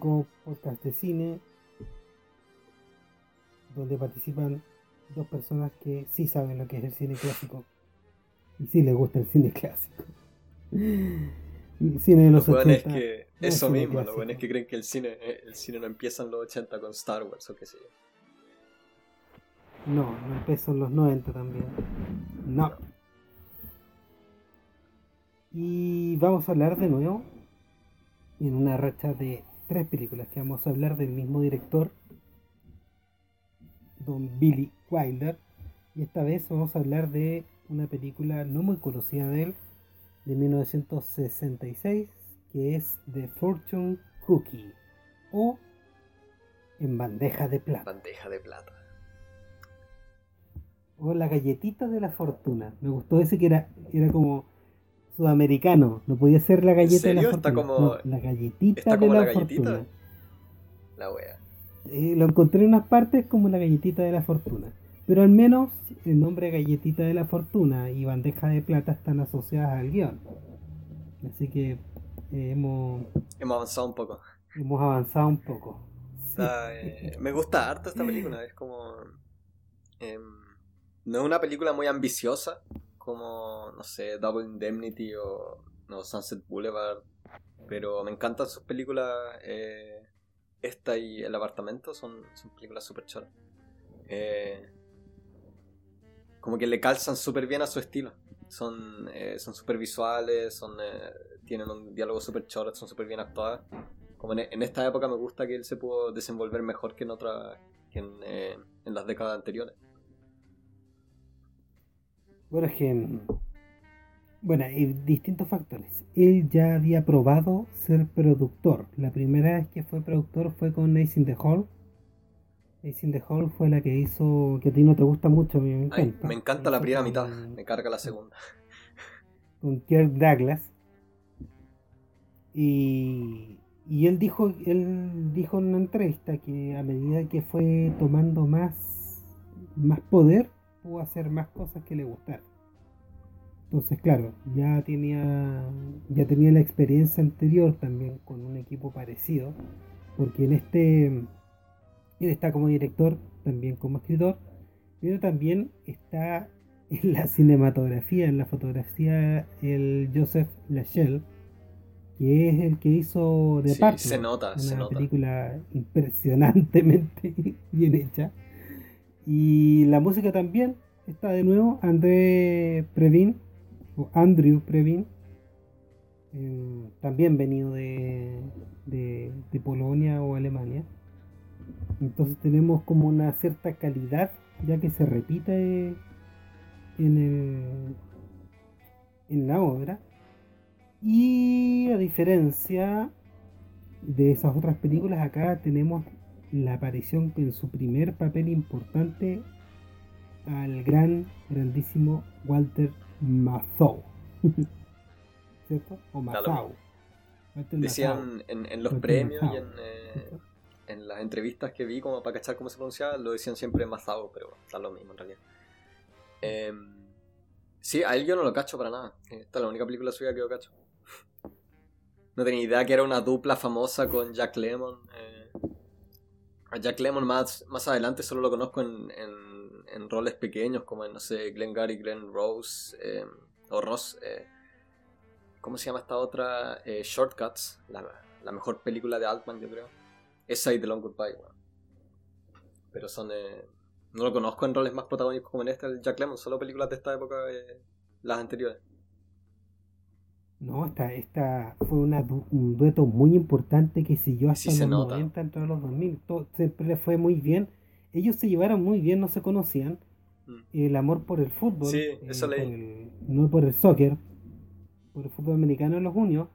podcast de cine donde participan dos personas que sí saben lo que es el cine clásico y sí les gusta el cine clásico. El cine de los lo 80. Es que eso mismo, lo bueno es que creen que el cine, eh, el cine no empieza en los 80 con Star Wars o qué sé yo. No, no empezó en los 90 también. No. Y vamos a hablar de nuevo en una racha de tres películas que vamos a hablar del mismo director, don Billy Wilder. Y esta vez vamos a hablar de una película no muy conocida de él, de 1966, que es The Fortune Cookie o En bandeja de plata. Bandeja de plata. O la galletita de la fortuna. Me gustó ese que era, era como sudamericano. No podía ser la galleta de la fortuna. Está como... la galletita de la, fortuna. La wea. Eh, lo encontré en unas partes como la galletita de la fortuna. Pero al menos el nombre galletita de la fortuna y bandeja de plata están asociadas al guion. Así que eh, hemos... Hemos avanzado un poco. Hemos avanzado un poco. Eh, me gusta harto esta película. Es como... Em, no es una película muy ambiciosa, como, no sé, Double Indemnity o no, Sunset Boulevard, pero me encantan sus películas. Eh, esta y El apartamento son, son películas súper choras. Eh, como que le calzan súper bien a su estilo. Son eh, son súper visuales, son, tienen un diálogo súper choro, son súper bien actuadas. Como en, esta época me gusta que él se pudo desenvolver mejor que en, otra, que en, en las décadas anteriores. Bueno, es que. Bueno, hay distintos factores. Él ya había probado ser productor. La primera vez que fue productor fue con Ace in the Hall. Ace in the Hall fue la que hizo. que a ti no te gusta mucho, me encanta. me encanta la primera mitad, me carga la segunda. Con Kirk Douglas. Y, y él dijo, él dijo en una entrevista que a medida que fue tomando más, más poder, pudo hacer más cosas que le gustaran. Entonces, claro, ya tenía, ya tenía la experiencia anterior también con un equipo parecido, porque en este, él está como director, también como escritor, pero también está en la cinematografía, en la fotografía, el Joseph Lachelle, que es el que hizo de sí, se nota, una película impresionantemente bien hecha. Y la música también está de nuevo André Previn, o Andrew Previn, eh, también venido de, de, Polonia o Alemania. Entonces tenemos como una cierta calidad ya que se repite en, el, en la obra. Y a diferencia de esas otras películas, acá tenemos la aparición en su primer papel importante al gran, grandísimo Walter Mazau. ¿Cierto? O Mazau. Decían en, los premios y eh, en, las entrevistas que vi, como para cachar cómo se pronunciaba, lo decían siempre Mazau, pero está lo mismo en realidad. Em, sí, a él yo no lo cacho para nada. Esta es la única película suya que yo cacho. No tenía idea que era una dupla famosa con Jack Lemmon. Eh, a Jack Lemmon más, más adelante solo lo conozco en, en, roles pequeños como en, no sé, Glenn Gary, Glenn Rose eh, o Ross. Eh, ¿Cómo se llama esta otra? Eh, Shortcuts, la, la, mejor película de Altman, yo creo. Esa y The Long Goodbye. Pero son... no lo conozco en roles más protagónicos como en este, el Jack Lemmon, solo películas de esta época, las anteriores. No, esta, esta fue una, un dueto muy importante que siguió hasta los 90, entre los 2000. Todo, siempre le fue muy bien. Ellos se llevaron muy bien, no se conocían. Mm. El amor por el fútbol. Sí, eh, eso no por el soccer, por el fútbol americano los unió.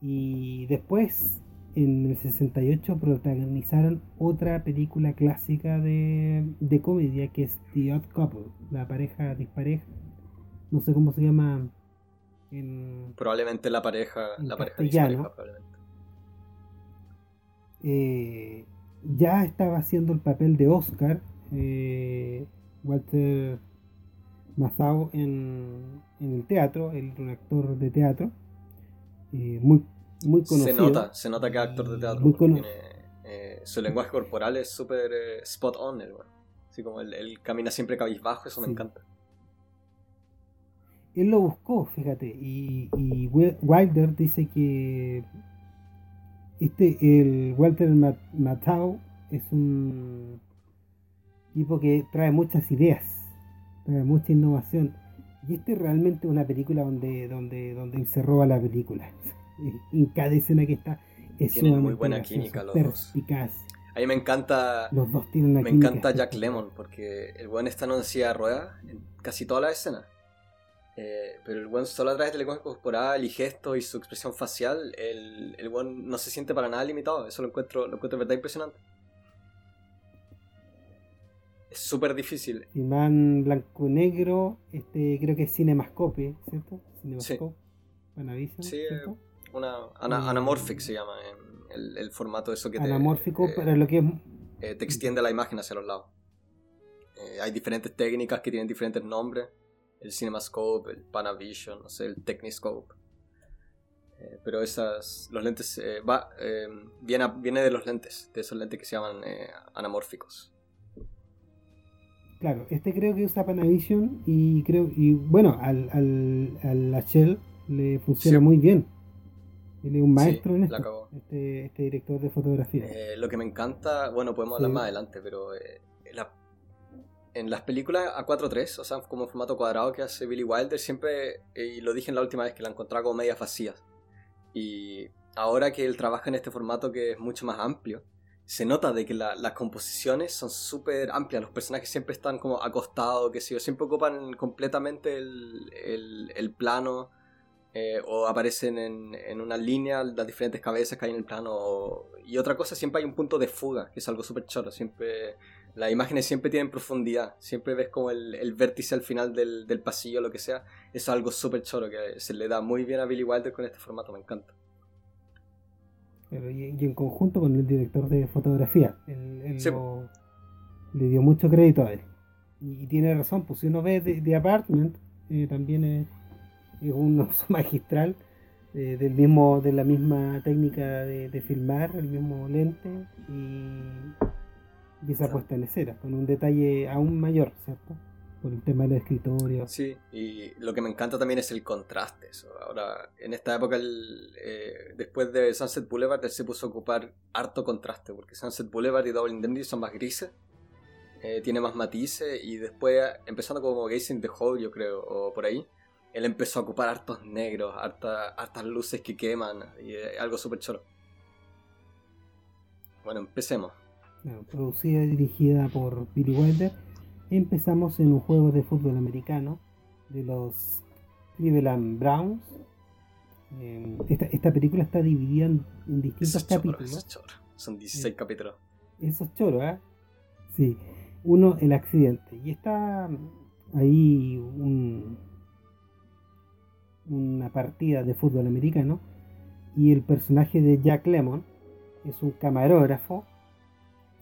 Y después, en el 68, protagonizaron otra película clásica de, de comedia que es The Odd Couple, la pareja dispareja. No sé cómo se llama probablemente la pareja, la pareja probablemente. Eh, ya estaba haciendo el papel de Oscar, eh, Walter Mazao en, en el teatro, él era un actor de teatro, eh, muy, muy conocido. Se nota, se nota que es actor de teatro. Tiene, su lenguaje corporal es súper spot on, el, así como él, camina siempre cabizbajo, eso me encanta. Él lo buscó, fíjate, y, y Wilder dice que este, el Walter Matthau es un tipo que trae muchas ideas, trae mucha innovación. Y este es realmente una película donde, donde, donde se roba la película. En cada escena que está es Tienen muy buena química los dos. A mí me encanta. Los dos tienen una Me encanta Jack Lemon porque el buen está en una silla de ruedas en casi toda la escena. Eh, pero el buen solo a través del lenguaje corporal y gestos y su expresión facial, el, el buen no se siente para nada limitado. Eso lo encuentro, lo encuentro de verdad impresionante. Es súper difícil. Imán blanco-negro, este, creo que es Cinemascope, ¿cierto? Cinemascope. Sí, sí una anamorphic se llama el, el, formato eso que te... Para lo que es... Eh, te extiende la imagen hacia los lados. Eh, hay diferentes técnicas que tienen diferentes nombres el CinemaScope, el Panavision, no sé, el Techniscope. Eh, pero esas, los lentes, eh, va, eh, viene, viene, de los lentes, de esos lentes que se llaman anamórficos. Claro, este creo que usa Panavision y creo, y bueno, al, al, al la Shell le funciona muy bien. Él es un maestro en esto, este, este, director de fotografía. lo que me encanta, bueno, podemos hablar más adelante, pero en las películas a 4.3, o sea, como formato cuadrado que hace Billy Wilder, siempre, y lo dije en la última vez, que la encontraba como medias vacías. Y ahora que él trabaja en este formato que es mucho más amplio, se nota de que las composiciones son súper amplias, los personajes siempre están como acostados, que si siempre ocupan completamente el, el, plano, eh, o aparecen en, en, una línea las diferentes cabezas que hay en el plano, y otra cosa, siempre hay un punto de fuga, que es algo súper choro, siempre las imágenes siempre tienen profundidad, siempre ves como el, vértice al final del, del, pasillo, lo que sea. Eso es algo súper choro que se le da muy bien a Billy Wilder con este formato, me encanta. Pero y, en conjunto con el director de fotografía, él, le dio mucho crédito a él. Y, tiene razón, pues si uno ve The, Apartment, eh, también es, un uso magistral eh, del mismo, de la misma técnica de, de filmar, el mismo lente y esa puesta en escena, con un detalle aún mayor, ¿cierto? Por el tema del escritorio. Sí, y lo que me encanta también es el contraste. Ahora, en esta época, eh, después de Sunset Boulevard, él se puso a ocupar harto contraste, porque Sunset Boulevard y Double Indemnity son más grises, eh, tiene más matices, y después, empezando como Gaze in the Hole, yo creo, o por ahí, él empezó a ocupar hartos negros, harta, hartas luces que queman, y algo súper choro. Bueno, empecemos producida y dirigida por Billy Wilder, empezamos en un juego de fútbol americano de los Cleveland Browns. Em, esta, película está dividida en, distintos capítulos. Son 16 eh, capítulos. Eso es choro, ¿eh? Sí. Uno, el accidente. Y está ahí una partida de fútbol americano. Y el personaje de Jack Lemon es un camarógrafo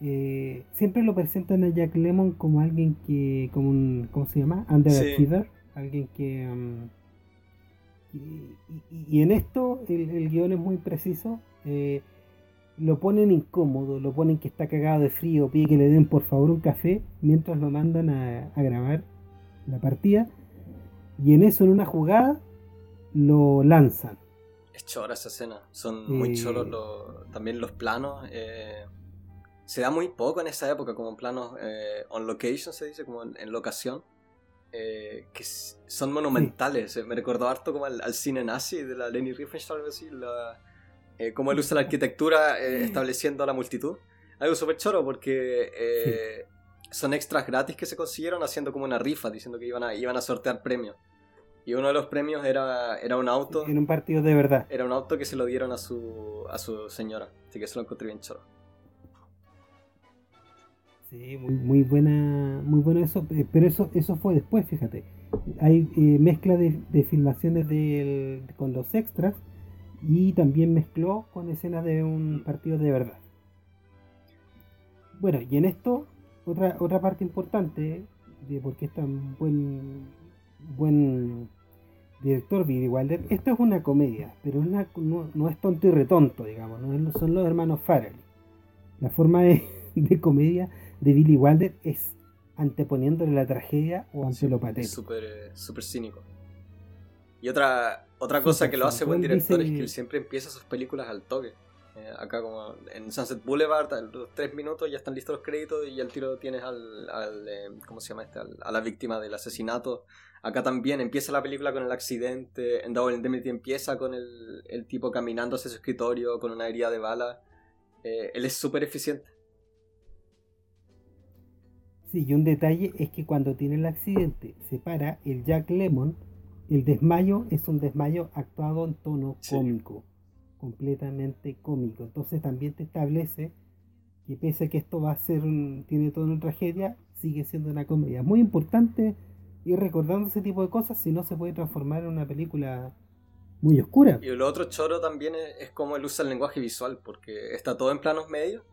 eh, siempre lo presentan a Jack Lemon como alguien que, como un, ¿cómo se llama? Underachiever, alguien que... Um, y, en esto el, guion es muy preciso. Eh, lo ponen incómodo, lo ponen que está cagado de frío, pide que le den por favor un café mientras lo mandan a, grabar la partida. Y en eso, en una jugada, lo lanzan. Es chora esa escena, son muy eh, choros también los planos se da muy poco en esa época, como en planos eh, on location, se dice, como en, locación, eh, que son monumentales. Eh, me recordó harto como al, cine nazi de la Leni Riefenstahl, así, la, cómo él usa la arquitectura estableciendo a la multitud. Algo súper choro porque son extras gratis que se consiguieron haciendo como una rifa, diciendo que iban a, iban a sortear premios. Y uno de los premios era, era un auto. En un partido de verdad. Era un auto que se lo dieron a su, a su señora. Así que eso lo encontré bien choro. Sí, muy, buena, muy bueno eso, eh, pero eso, eso fue después, fíjate. Hay eh, mezcla de, filmaciones con los extras y también mezcló con escenas de un partido de verdad. Bueno, y en esto, otra, otra parte importante de por qué es tan buen, buen director Billy Wilder. Esto es una comedia, pero no, es tonto y retonto, digamos. No son los hermanos Farrell. La forma de, comedia de Billy Wilder es anteponiéndole la tragedia o ante lo patético. Es súper cínico. Y otra, otra cosa que lo hace buen director es que él siempre empieza sus películas al toque. Eh, acá como en Sunset Boulevard, a los tres minutos ya están listos los créditos y al tiro tienes al, al eh, ¿cómo se llama este? a la víctima del asesinato. Acá también empieza la película con el accidente, en Double Indemnity empieza con el, el tipo caminando hacia su escritorio con una herida de bala. Eh, él es súper eficiente. Sí, y un detalle es que cuando tiene el accidente se para el Jack Lemon, el desmayo es un desmayo actuado en tono cómico completamente cómico. Entonces también te establece que pese a que esto va a ser tiene toda una tragedia, sigue siendo una comedia. Muy importante ir recordando ese tipo de cosas, si no se puede transformar en una película muy oscura. Y lo otro choro también es, como él usa el lenguaje visual, porque está todo en planos medios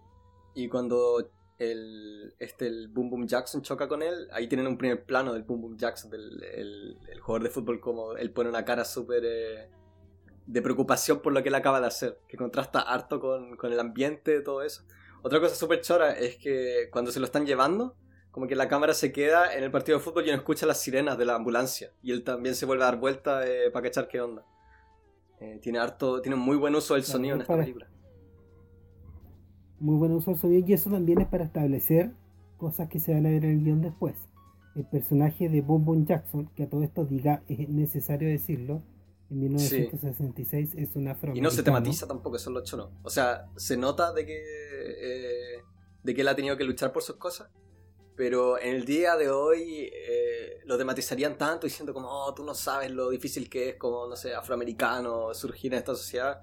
y cuando el, este, el Boom Boom Jackson choca con él, ahí tienen un primer plano del Boom Boom Jackson, del el, jugador de fútbol, como él pone una cara súper... Eh, de preocupación por lo que él acaba de hacer, que contrasta harto con, con el ambiente, todo eso. Otra cosa súper chora es que cuando se lo están llevando, como que la cámara se queda en el partido de fútbol y no escucha las sirenas de la ambulancia. Y él también se vuelve a dar vuelta eh, para cachar qué onda. Eh, tiene harto, tiene muy buen uso del sonido en esta película. Muy buen uso del sonido y eso también es para establecer cosas que se van a ver en el guion después. El personaje de Boom Boom Jackson, que a todo esto diga, es necesario decirlo, en 1966 es una Y no se tematiza tampoco, eso es lo chono. O sea, se nota de que, eh, de que él ha tenido que luchar por sus cosas, pero en el día de hoy eh, lo tematizarían tanto diciendo como, oh, tú no sabes lo difícil que es como, no sé, afroamericano surgir en esta sociedad.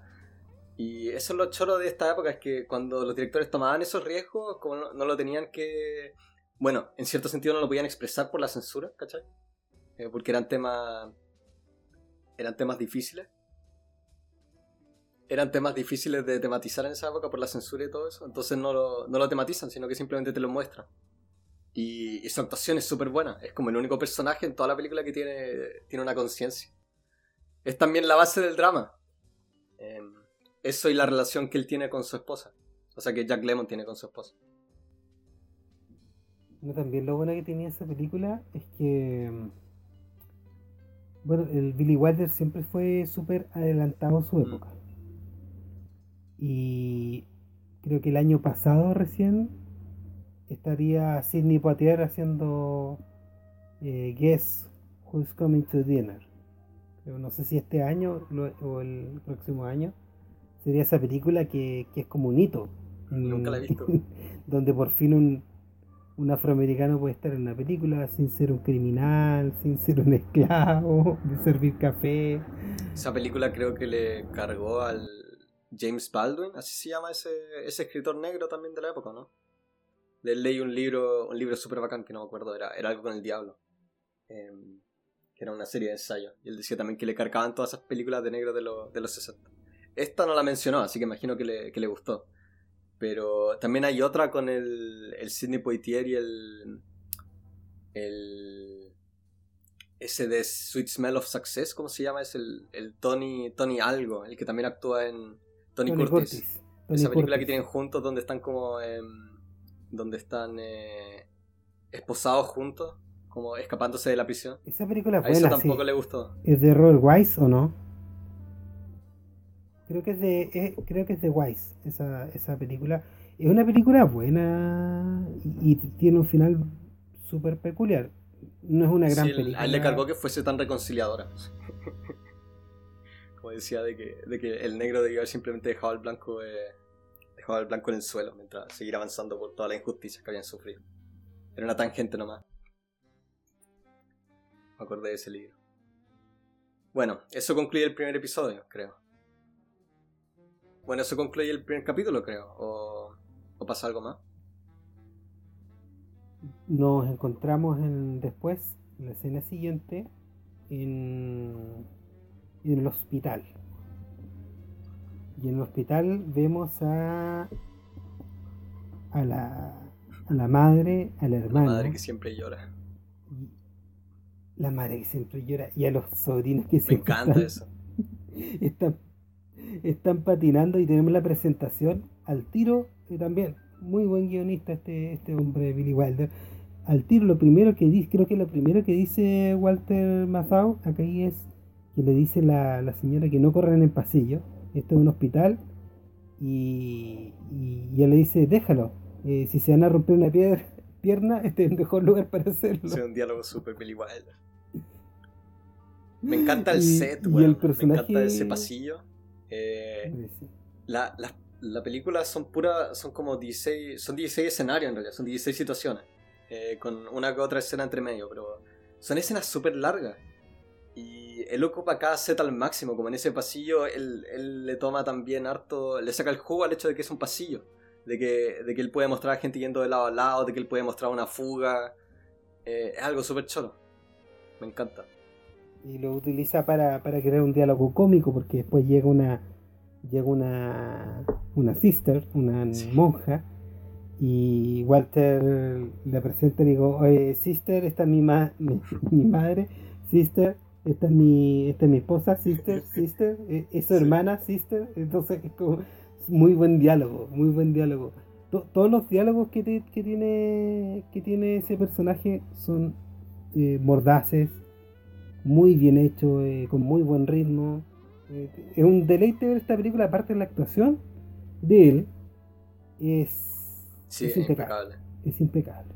Y eso es lo choro de esta época, es que cuando los directores tomaban esos riesgos, como no, no lo tenían que... Bueno, en cierto sentido no lo podían expresar por la censura, ¿cachai? Eh, porque eran temas eran temas difíciles. Eran temas difíciles de tematizar en esa época por la censura y todo eso. Entonces no lo, no lo tematizan, sino que simplemente te lo muestran. Y, su actuación es súper buena. Es como el único personaje en toda la película que tiene, tiene una conciencia. Es también la base del drama. Em, eso y la relación que él tiene con su esposa. O sea, que Jack Lemon tiene con su esposa. también lo bueno que tenía esa película es que em, bueno, el Billy Wilder siempre fue súper adelantado a su época. Y creo que el año pasado recién estaría Sidney Poitier haciendo eh, Guess Who's Coming to Dinner. Pero no sé si este año o el próximo año sería esa película que, que es como un hito. Nunca la he visto. donde por fin un, un afroamericano puede estar en una película sin ser un criminal, sin ser un esclavo, de servir café. Esa película creo que le cargó al James Baldwin, así se llama ese, ese escritor negro también de la época, ¿no? Le leí un libro, un libro súper bacán que no me acuerdo, era, era algo con el diablo. Em, que era una serie de ensayos. Y él decía también que le cargaban todas esas películas de negro de, de los 60. Esta no la mencionó, así que imagino que le, que le gustó. Pero también hay otra con el, el Sidney Poitier y el, el. Ese de Sweet Smell of Success, ¿cómo se llama? Es el, el Tony, Tony Algo, el que también actúa en Tony, Curtis. Esa película que tienen juntos donde están como. donde están eh, esposados juntos, como escapándose de la prisión. Esa película A eso tampoco le gustó. ¿Es de Robert Wise o no? Creo que es de, eh, creo que es de Wise, esa, esa película. Es una película buena y, tiene un final súper peculiar. No es una gran película. A él le cargó que fuese tan reconciliadora. Como decía, de que, de que el negro debía haber simplemente dejado al blanco, eh, dejado al blanco en el suelo mientras seguir avanzando por toda la injusticia que habían sufrido. Era una tangente nomás. Me acordé de ese libro. Bueno, eso concluye el primer episodio, creo. Bueno, eso concluye el primer capítulo, creo. ¿O, pasa algo más? Nos encontramos en, después, en la escena siguiente, en, en el hospital. Y en el hospital vemos a, a, la, a la madre, a la hermana. La madre que siempre llora. La madre que siempre llora y a los sobrinos que siempre. Me encanta eso. Están, están patinando y tenemos la presentación al tiro y también. Muy buen guionista este, este hombre, Billy Wilder. Al tiro, lo primero que dice, creo que lo primero que dice Walter Mazau, acá es que le dice la, la señora que no corra en el pasillo. Esto es un hospital y, y, él le dice, déjalo, eh, si se van a romper una piedra, pierna, este es el mejor lugar para hacerlo. Es un diálogo súper Billy Wilder. Me encanta el set, y el personaje... me encanta ese pasillo. Eh, la, la, la, película son pura, son como 16, son 16 escenarios en realidad, son 16 situaciones, eh, con una que otra escena entre medio, pero son escenas súper largas. Y él ocupa cada set al máximo, como en ese pasillo, él, él, le toma también harto, le saca el jugo al hecho de que es un pasillo, de que, de que él puede mostrar a gente yendo de lado a lado, de que él puede mostrar una fuga. Eh, es algo súper choro. Me encanta. Y lo utiliza para, para crear un diálogo cómico, porque después llega una llega una, una sister, una monja, y Walter le presenta y digo, oye, sister, esta es mi, ma mi, mi madre, sister, esta es mi, esta es mi esposa, sister, sister, e, es su hermana, sister, entonces es como muy buen diálogo, muy buen diálogo. todos los diálogos que, que, tiene, que tiene ese personaje son eh, mordaces, muy bien hechos, eh, con muy buen ritmo. Eh, es un deleite ver esta película, aparte de la actuación de él, es, es impecable. Es impecable.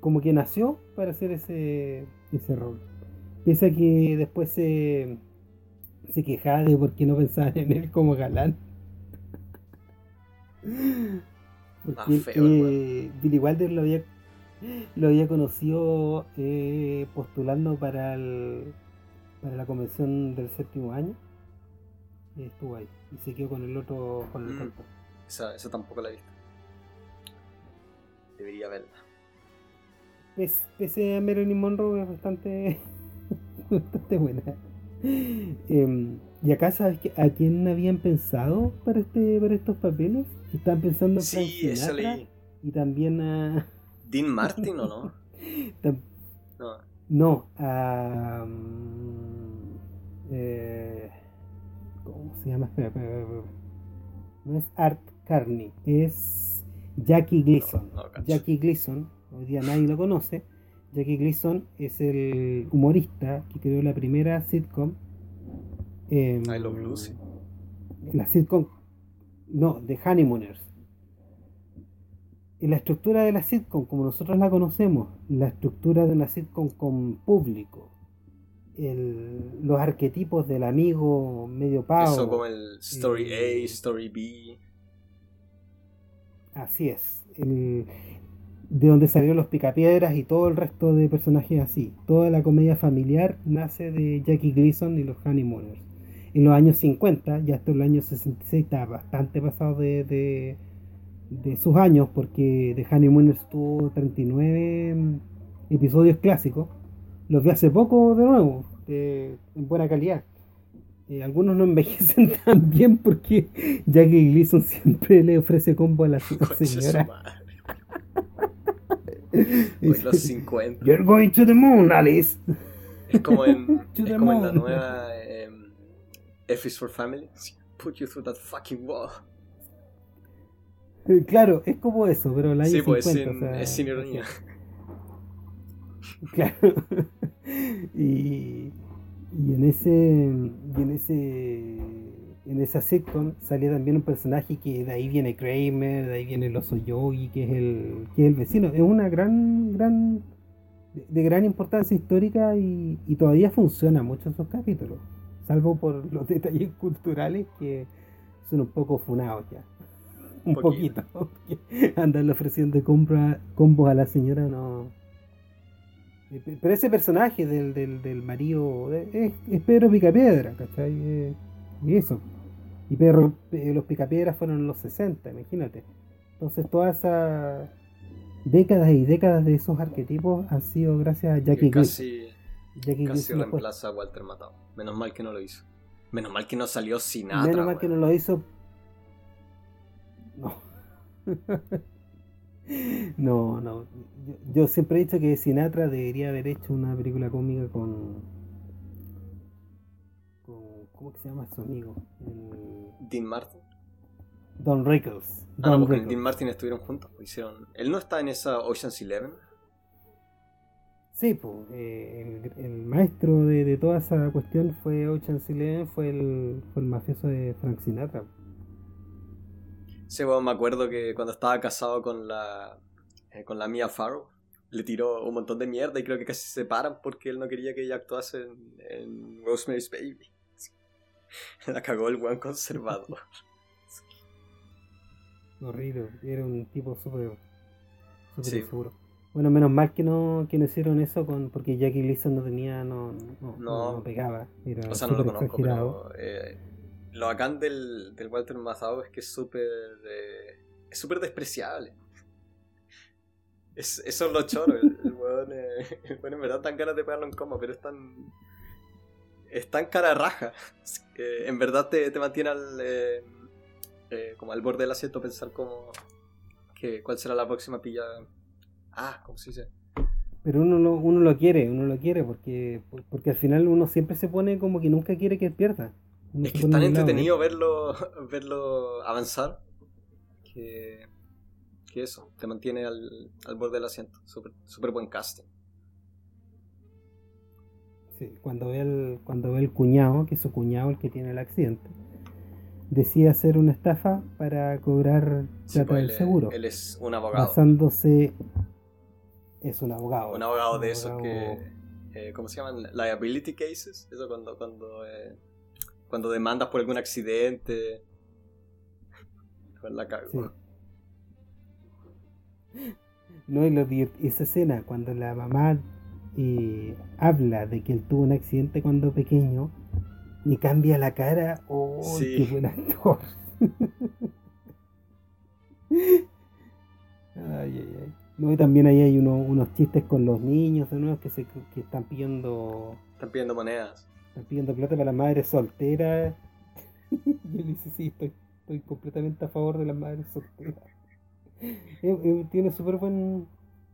como que nació para hacer ese ese rol. Pese a que después se, se quejaba de por qué no pensaban en él como galán. Porque eh, Billy Wilder lo había, lo había conocido eh, postulando para, el, para la convención del séptimo año. Y estuvo ahí. Y se quedó con el otro, con el mm, Esa, esa tampoco la he visto. Debería verla pese a Marilyn Monroe es bastante, bastante buena. Em, y acá sabes que a quién habían pensado para este para estos papeles estaban pensando en sí, eso leí. y también a Dean Martin o no no no um, eh, cómo se llama no es Art Carney es Jackie Gleason Jackie Gleason hoy día nadie lo conoce. Jackie Gleason es el humorista que creó la primera sitcom. Eh, I Love Lucy. La sitcom, no, de Honeymooners. En la estructura de la sitcom, como nosotros la conocemos, la estructura de una sitcom con público, los arquetipos del amigo medio pavo. Eso como el Story A, Story B. Así es. El, de donde salieron los picapiedras y todo el resto de personajes así. Toda la comedia familiar nace de Jackie Gleason y los Honeymooners. En los años 50, ya hasta el año 66 está bastante pasado de, de, sus años, porque The Honeymooners tuvo 39 episodios clásicos. Los vi hace poco de nuevo, en buena calidad. Eh, algunos no envejecen tan bien porque Jackie Gleason siempre le ofrece combo a la señora. Pues los 50. You're going to the moon, Alice. Es como en, es como en la nueva eh, F is for Family. Put you through that fucking wall. Eh, claro, es como eso, pero la Sí, pues sin, es sin ironía. Claro. y, y en ese y en ese en esa sitcom salía también un personaje que de ahí viene Kramer, de ahí viene el oso Yogi, que es el, que es el vecino. Es una gran, gran, de, gran importancia histórica y, todavía funciona mucho esos capítulos, salvo por los detalles culturales que son un poco funados ya. Un poquito. Andarle ofreciendo compra, combos a la señora no. Eh, pero ese personaje del, del, del marido es, es Pedro Picapiedra, ¿cachai? y eso. Y pero eh, los picapiedras fueron en los 60, imagínate. Entonces todas esas décadas y décadas de esos arquetipos han sido gracias a Jackie Casi, Jackie casi reemplaza a Walter Matthau. Menos mal que no lo hizo. Menos mal que no salió sin nada. Menos mal que no lo hizo. No. No, no. Yo, siempre he dicho que Sinatra debería haber hecho una película cómica con. con ¿Cómo que se llama su amigo? Dean Martin. Don Rickles. ah, no, porque Dean Martin estuvieron juntos. Pues, hicieron... ¿Él no está en esa Ocean's Eleven? Sí, pues, el, maestro de, toda esa cuestión fue Ocean's Eleven, fue el, fue el mafioso de Frank Sinatra. Sí, bueno, me acuerdo que cuando estaba casado con la eh, con la Mia Farrow, le tiró un montón de mierda y creo que casi se separan porque él no quería que ella actuase en, en Rosemary's Baby. La cagó el buen conservador. Horrible, era un tipo súper súper seguro. Bueno, menos mal que no, que no hicieron eso con porque Jackie Gleason no tenía, no, no, no, pegaba. Era o sea, no lo conozco, pero eh, lo bacán del, del Walter Mazao es que es súper eh, es súper despreciable. Es, eso es lo choro, el, el weón, eh, en verdad tan ganas de pegarlo en coma, pero es tan es tan cara raja. En verdad te, te mantiene al, eh, eh, como al borde del asiento pensar como que cuál será la próxima pilla. Ah, ¿cómo se dice? Pero uno lo, uno lo quiere, uno lo quiere porque, porque al final uno siempre se pone como que nunca quiere que pierda es que es tan entretenido verlo, verlo avanzar que, que eso, te mantiene al, al borde del asiento. Súper super buen casting. Sí, cuando ve, el, cuando ve el cuñado, que es su cuñado el que tiene el accidente, decide hacer una estafa para cobrar plata pues del seguro. Él es un abogado. Basándose. Es un abogado. Un abogado de esos que. Eh, ¿Cómo se llaman? Liability cases. Eso cuando. cuando eh, cuando demandas por algún accidente. la cago. No, y lo, esa escena, cuando la mamá eh, habla de que él tuvo un accidente cuando pequeño, y cambia la cara, ¡oh, qué buen actor! ay, ay, ay. No, y también ahí hay unos chistes con los niños de nuevo que, se, que están pidiendo... Están pidiendo monedas. Están pidiendo plata para las madres solteras. Yo dice, sí, estoy, estoy completamente a favor de las madres solteras. Eh, eh, tiene súper buen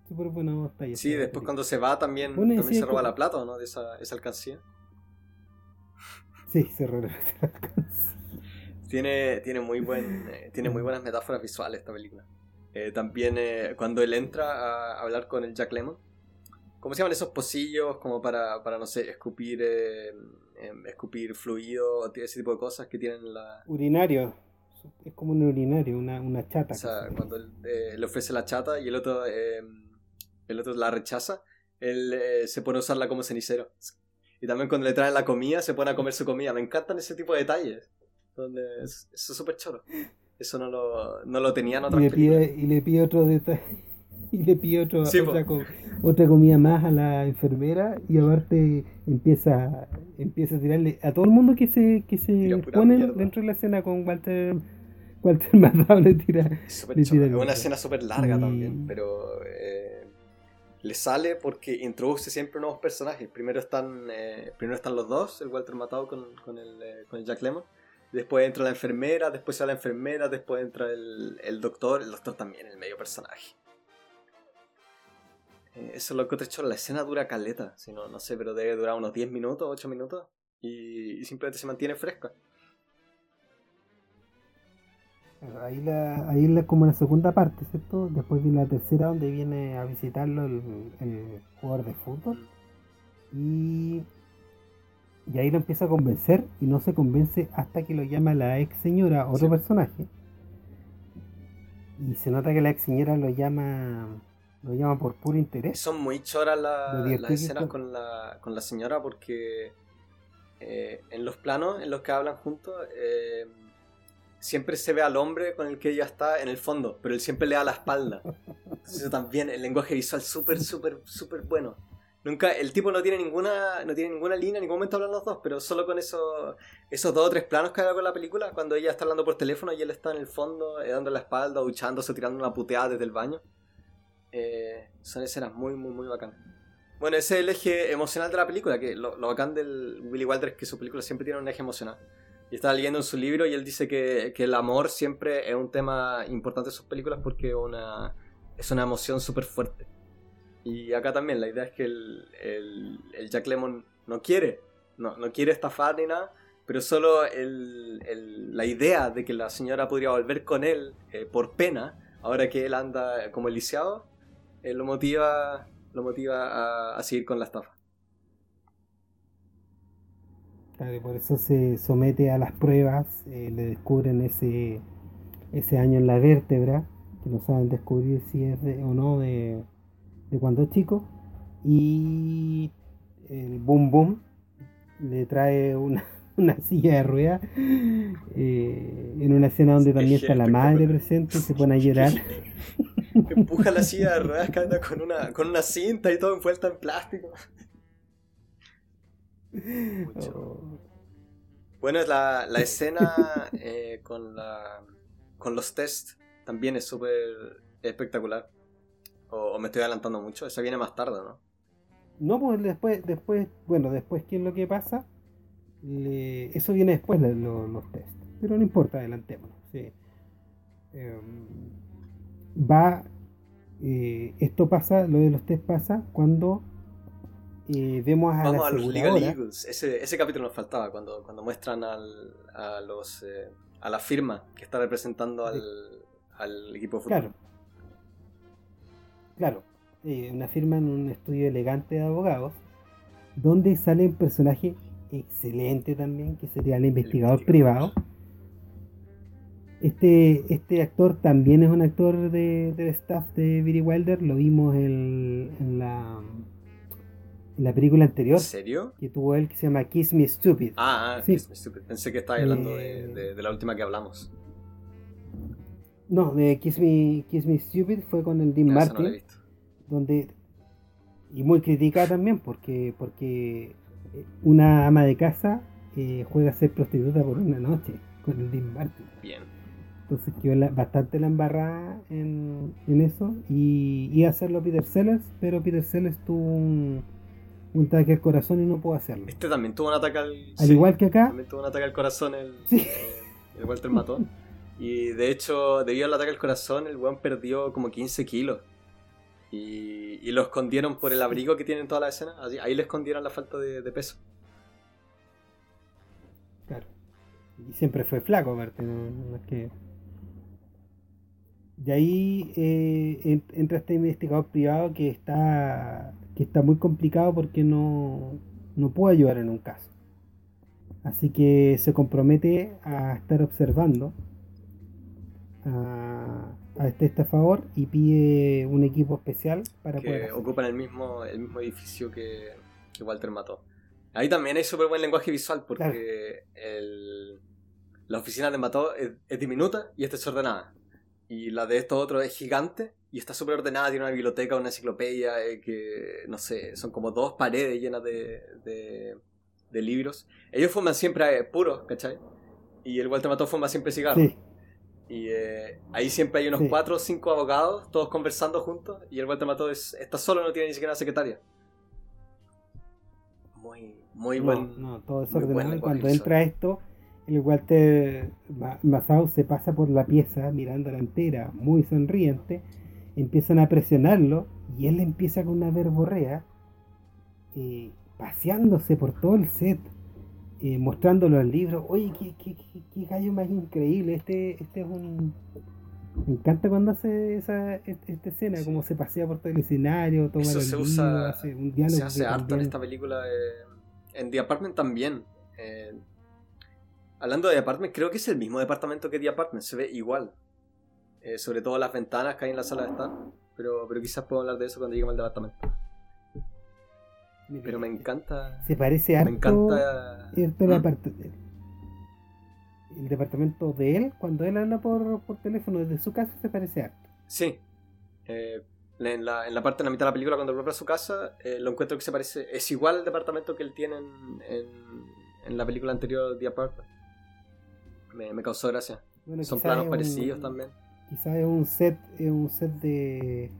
súper buena talla. Sí, después cuando se va también, también se roba la plata, ¿no? De esa, esa alcancía. Sí, se roba la alcancía. Tiene, tiene, muy buen, eh, tiene muy buenas metáforas visuales esta película. también cuando él entra a hablar con el Jack Lemmon, ¿Cómo se llaman esos pocillos como para, para no sé, escupir, eh, em, escupir fluido, ese tipo de cosas que tienen la... Urinario. Es como un urinario, una, una chata. O sea, cuando él, eh, le ofrece la chata y el otro, em, el otro la rechaza, él eh, se pone a usarla como cenicero. Y también cuando le traen la comida, se pone a comer su comida. Me encantan ese tipo de detalles. Donde eso es súper choro. Eso no lo, no lo tenían otras y le pide, Y le pide otro detalle y le pide otra, otra comida más a la enfermera y aparte empieza, empieza a tirarle a todo el mundo que se, que se pone dentro de la escena con Walter Walter Matthau le tira, Es una escena súper larga también, pero eh, le sale porque introduce siempre nuevos personajes. Primero están, eh, primero están los dos, el Walter Matthau con, con, el, eh, con el Jack Lemmon. Después entra la enfermera, después sale la enfermera, después entra el, el doctor, el doctor también, el medio personaje. Eso es lo que te he hecho, la escena dura caleta, si no, no sé, pero debe durar unos 10 minutos, 8 minutos y, simplemente se mantiene fresca. Ahí, la, ahí la, como la segunda parte, ¿cierto? Después viene la tercera donde viene a visitarlo el, jugador de fútbol. Y, y ahí lo empieza a convencer y no se convence hasta que lo llama la ex señora, otro personaje. Y se nota que la ex señora lo llama lo llaman por puro interés. Son muy choras las escenas con la, con la señora porque eh, en los planos en los que hablan juntos eh, siempre se ve al hombre con el que ella está en el fondo, pero él siempre le da la espalda. Eso también, el lenguaje visual súper, súper, súper bueno. Nunca, el tipo no tiene ninguna, no tiene ninguna línea, en ningún momento hablan los dos, pero solo con eso, esos dos o tres planos que haga con la película, cuando ella está hablando por teléfono y él está en el fondo, eh, dando la espalda, duchándose, tirando una puteada desde el baño. Eh, son escenas muy, muy, muy bacanas. Bueno, ese es el eje emocional de la película, que lo, bacán del Willy Walter es que su película siempre tiene un eje emocional. Y estaba leyendo en su libro y él dice que, el amor siempre es un tema importante en sus películas porque una, es una emoción súper fuerte. Y acá también la idea es que el, el, Jack Lemon no quiere, no, no quiere estafar ni nada, pero solo el, la idea de que la señora podría volver con él eh, por pena, ahora que él anda como lisiado, eh, lo motiva, lo motiva a, seguir con la estafa. Claro, y por eso se somete a las pruebas, eh, le descubren ese, ese año en la vértebra, que no saben descubrir si es de, o no de, de cuando es chico, y el boom boom le trae una, una silla de ruedas eh, en una escena donde también está la madre presente se pone a llorar. Empuja la silla de ruedas que anda con una, con una cinta y todo envuelta en plástico. Oh. Bueno, la, la escena eh, con, la, con los test también es súper espectacular. O, me estoy adelantando mucho, esa viene más tarde, ¿no? No, pues después, después, bueno, después, ¿qué es lo que pasa? eso viene después de los test, pero no importa, adelantémonos. Em, va, eh, esto pasa, lo de los test pasa cuando eh, vemos a Vamos a los Legal Eagles. Ese, ese, capítulo nos faltaba cuando, cuando muestran al, a los eh, a la firma que está representando al, al equipo de fútbol. Claro. Claro. una firma en un estudio elegante de abogados donde sale un personaje excelente también, que sería el investigador privado. Este, este actor también es un actor de, del staff de Billy Wilder, lo vimos en, la, en la película anterior. ¿En serio? Que tuvo él que se llama Kiss Me Stupid. Ah, ah Kiss Me Stupid. Pensé que estaba hablando de, de, la última que hablamos. No, de Kiss Me, Kiss Me Stupid fue con el Dean Martin. donde. Y muy criticada también porque, porque una ama de casa eh, juega a ser prostituta por una noche con el Dean Martin. Bien. Entonces quedó bastante la embarrada en, eso. Y iba a hacerlo Peter Sellers, pero Peter Sellers tuvo un, un ataque al corazón y no pudo hacerlo. Este también tuvo un ataque al. Al igual que acá. También tuvo un ataque al corazón el, sí. el, Walter mató. y de hecho, debido al ataque al corazón, el weón perdió como 15 kilos. Y, lo escondieron por el abrigo que tienen toda la escena. Ahí le escondieron la falta de, peso. Claro. Y siempre fue flaco, aparte. No, es que... Y ahí eh, entra este investigador privado que está, que está muy complicado porque no, no puede ayudar en un caso. Así que se compromete a estar observando a, a este estafador y pide un equipo especial para que poder. ocupan el mismo, el mismo edificio que, Walter mató. Ahí también hay súper buen lenguaje visual porque la oficina de Mató es, diminuta y está desordenada. Y la de estos otros es gigante y está súper ordenada, tiene una biblioteca, una enciclopedia, eh, que no sé, son como dos paredes llenas de, de, libros. Ellos fuman siempre eh, puros, ¿cachai? Y el Walter Mató fuma siempre cigarros. Y eh, ahí siempre hay unos cuatro o cinco abogados, todos conversando juntos, y el Walter Mató es, está solo, no tiene ni siquiera una secretaria. Muy, muy buen. No, todo es ordenado. Cuando entra esto, el Walter Matthau se pasa por la pieza mirando la entera, muy sonriente. Empiezan a presionarlo y él empieza con una verborrea, eh, paseándose por todo el set eh, mostrándolo al libro. Oye, qué, qué, qué, gallo más increíble. Este, este es un. Me encanta cuando hace esa esta escena, como se pasea por todo el escenario, toma Eso se usa, hace un diálogo. Se hace harto en esta película. Eh, en The Apartment también. Eh, hablando de The Apartment, creo que es el mismo departamento que The Apartment, se ve igual. Eh, sobre todo las ventanas que hay en la sala de estar. Pero, pero quizás puedo hablar de eso cuando lleguemos al departamento. Pero me encanta. Se parece a. Me encanta. El, el departamento de él, cuando él habla por, por teléfono desde su casa, se parece harto. Sí. Eh, en, la, en la parte de la mitad de la película, cuando vuelve a su casa, eh, lo encuentro que se parece. Es igual al departamento que él tiene en, en, la película anterior, The Apartment. Me, me causó gracia. Son planos parecidos también. Quizás es un set, es un set de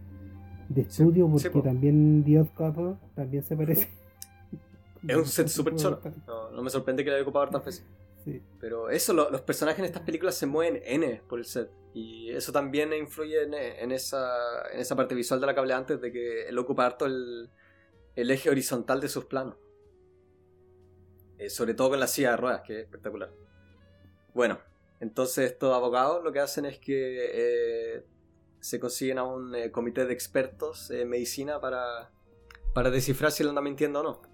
de estudio, porque también The Odd también se parece. Es un set súper choro. No, me sorprende que lo haya ocupado tantas veces. Pero eso, los personajes en estas películas se mueven N por el set. Y eso también influye en, esa, en esa parte visual de la cable antes de que él ocupa harto el, el eje horizontal de sus planos. Eh, sobre todo con la silla de ruedas, que es espectacular. Bueno, entonces estos abogados lo que hacen es que eh, se consiguen a un eh, comité de expertos en medicina para, para descifrar si él anda mintiendo o no.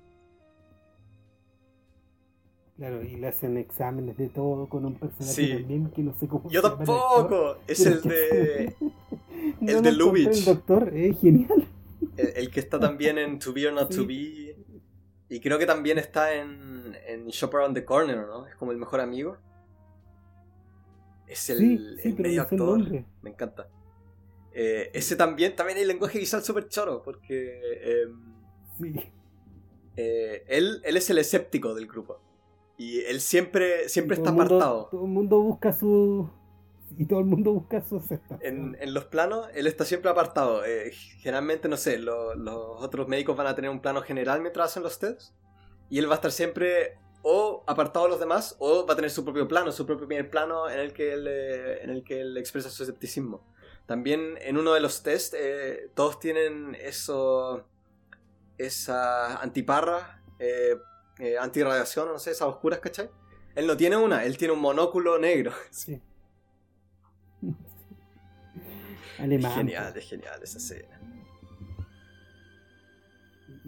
Claro, y le hacen exámenes de todo con un personaje también que no sé cómo Yo tampoco, es el de. el de Lubitsch. El doctor, es genial. El, que está también en To Be or Not To Be. Y creo que también está en, en Shop Around the Corner, ¿no? Es como el mejor amigo. Es el, el medio actor. Me encanta. Eh, ese también, también hay lenguaje visual súper choro, porque. Em, sí. Eh, él, él es el escéptico del grupo. Y él siempre, siempre está apartado. Todo el mundo busca su. Y todo el mundo busca su. En, en los planos, él está siempre apartado. Eh, generalmente, no sé, los otros médicos van a tener un plano general mientras hacen los tests. Y él va a estar siempre o apartado de los demás, o va a tener su propio plano, su propio primer plano en el que él, eh, en el que él expresa su escepticismo. También en uno de los tests, eh, todos tienen eso. esa antiparra. Eh, eh, antirradiación, no sé, esas oscuras, ¿cachai? Él no tiene una, él tiene un monóculo negro. Sí. Alemán. Genial, es genial esa escena.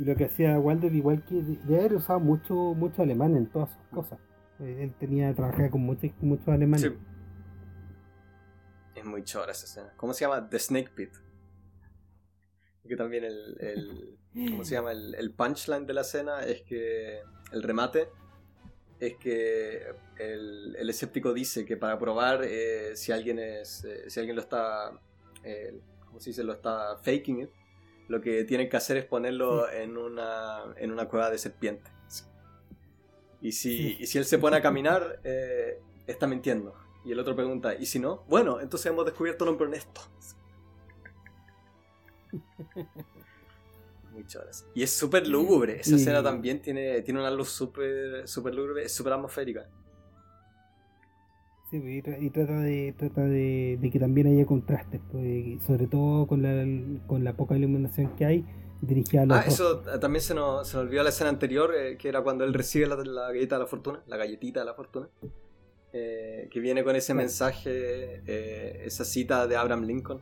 Y lo que hacía Walder, igual que de haber usado mucho, mucho alemán en todas sus cosas. Eh, él tenía, trabajaba con muchos mucho alemanes. Sí. Es muy chora esa escena. ¿Cómo se llama? The Snake Pit. Que también el, el ¿cómo se llama? El, el punchline de la escena es que el remate es que el, escéptico dice que para probar eh, si alguien es eh, si alguien lo está eh, ¿cómo se dice? lo está faking it, lo que tienen que hacer es ponerlo en una en una cueva de serpiente. Y si, y si él se pone a caminar está mintiendo. Y el otro pregunta ¿y si no? bueno entonces hemos descubierto un hombre honesto. Muy Y es súper lúgubre. Esa escena también tiene, tiene una luz súper super lúgubre, es súper atmosférica. Sí, y, trata, de, trata de, que también haya contrastes, pues, sobre todo con la, con la poca iluminación que hay dirigida a los Ah, eso también se nos, se nos olvidó la escena anterior, eh, que era cuando él recibe la, galleta de la fortuna, la galletita de la fortuna, eh, que viene con ese mensaje, eh, esa cita de Abraham Lincoln,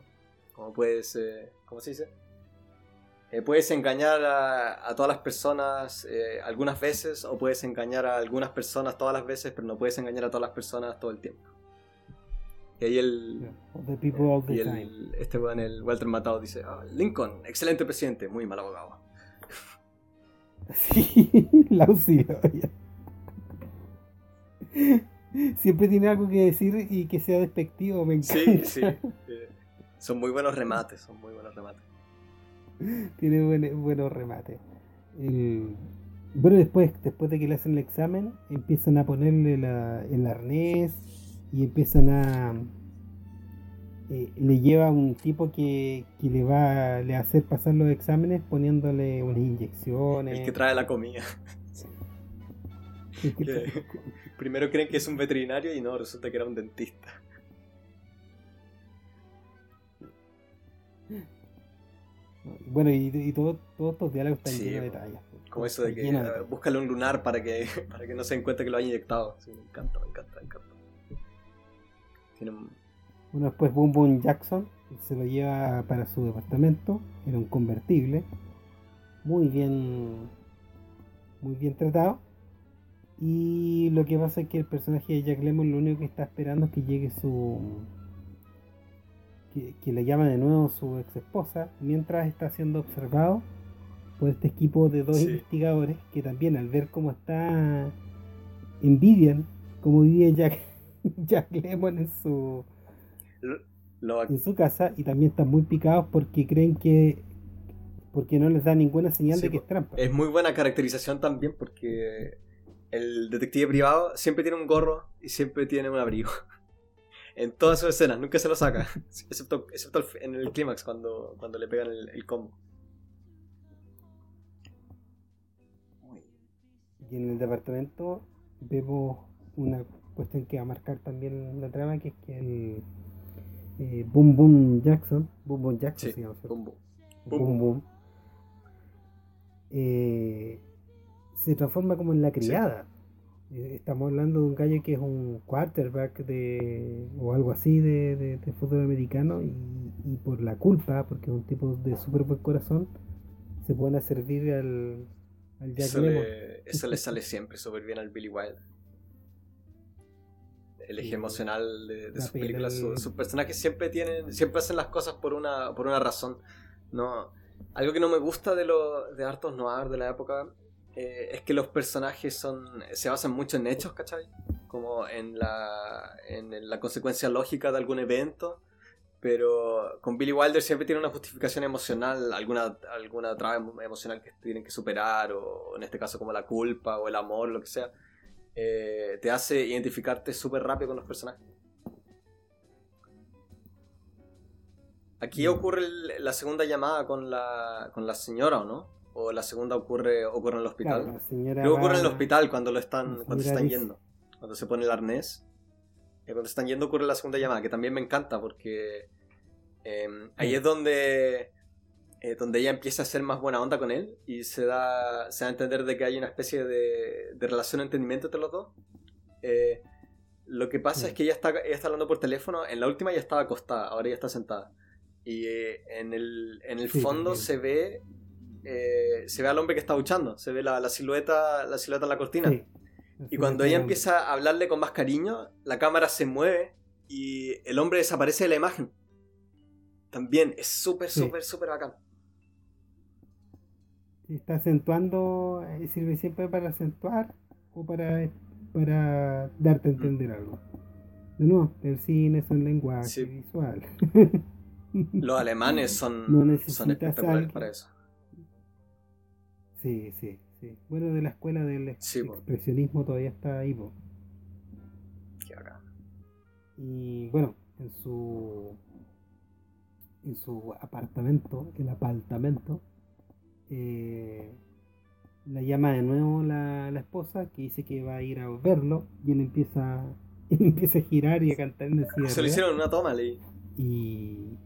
como puedes, ¿cómo se dice? Eh, puedes engañar a, todas las personas eh, algunas veces o puedes engañar a algunas personas todas las veces, pero no puedes engañar a todas las personas todo el tiempo. Y ahí el, y el este weón, el Walter Matado dice, ah, Lincoln, excelente presidente, muy mal abogado. Sí, la Siempre tiene algo que decir y que sea despectivo, me encanta. Sí, sí. Eh, son muy buenos remates, son muy buenos remates. Tiene buenos remates. bueno, después, después de que le hacen el examen, empiezan a ponerle el arnés y empiezan a. Eh, le lleva un tipo que, le va le a hacer pasar los exámenes poniéndole unas inyecciones. El que trae la comida. primero creen que es un veterinario y no, resulta que era un dentista. Bueno, y, todos estos diálogos están llenos de detalles. Como eso de que uh, búscale un lunar para que, para que no se encuentre que lo haya inyectado. Sí, me encanta, me encanta, me encanta. Bueno, después Boom Boom Jackson se lo lleva para su departamento. Era un convertible. Muy bien. Muy bien tratado. Y lo que pasa es que el personaje de Jack Lemmon lo único que está esperando es que llegue su que, le llama de nuevo su ex esposa, mientras está siendo observado por este equipo de dos investigadores que también al ver cómo está envidian cómo vive Jack, Jack Lemon en su en su casa y también están muy picados porque creen que porque no les da ninguna señal de que es trampa. Es muy buena caracterización también porque el detective privado siempre tiene un gorro y siempre tiene un abrigo en todas sus escenas, nunca se lo saca, excepto, excepto en el clímax cuando, cuando le pegan el, combo. Y en el departamento vemos una cuestión que va a marcar también la trama, que es que el eh, Boom Boom Jackson, Boom Boom Jackson, sí, boom, boom. Boom Boom, eh, se transforma como en la criada. Eh, estamos hablando de un gallo que es un quarterback de o algo así de, fútbol americano y, por la culpa, porque es un tipo de súper buen corazón, se pone a servir al, al Jack eso, le, eso le sale siempre súper bien al Billy Wilder. El eje emocional de, de sus películas. Sus personajes siempre tienen, siempre hacen las cosas por una, por una razón. No, algo que no me gusta de los de Artos Noir de la época eh, es que los personajes son se basan mucho en hechos, ¿cachai? Como en la, en la consecuencia lógica de algún evento, pero con Billy Wilder siempre tiene una justificación emocional, alguna, alguna trama emocional que tienen que superar, o en este caso como la culpa o el amor, lo que sea. Eh, te hace identificarte súper rápido con los personajes. Aquí mm. ocurre la segunda llamada con la, con la señora, ¿o no? O la segunda ocurre, ocurre en el hospital. Creo ocurre en el hospital cuando lo están, cuando están yendo. Cuando se pone el arnés. Y cuando están yendo ocurre la segunda llamada, que también me encanta porque em, ahí es donde, eh, donde ella empieza a ser más buena onda con él y se da, se da a entender de que hay una especie de, de relación de entendimiento entre los dos. Eh, lo que pasa es que ella está, ella está hablando por teléfono, en la última ya estaba acostada, ahora ya está sentada. Y eh, en el, en el fondo se ve eh, se ve al hombre que está luchando, se ve la, silueta la silueta en la cortina. y cuando ella empieza a hablarle con más cariño, la cámara se mueve y el hombre desaparece de la imagen. También es súper, súper, súper bacán. Está acentuando, eh, sirve siempre para acentuar o para, para darte a entender algo. De nuevo, el cine es un lenguaje visual. Los alemanes son, son espectaculares para eso. Sí, sí, sí. Bueno, de la escuela del expresionismo todavía está ahí, Qué acá. Y bueno, en su en su apartamento, el apartamento, eh, la llama de nuevo la, la, esposa que dice que va a ir a verlo y él empieza, empieza a girar y a cantar en el Se lo hicieron en una toma, leí. Y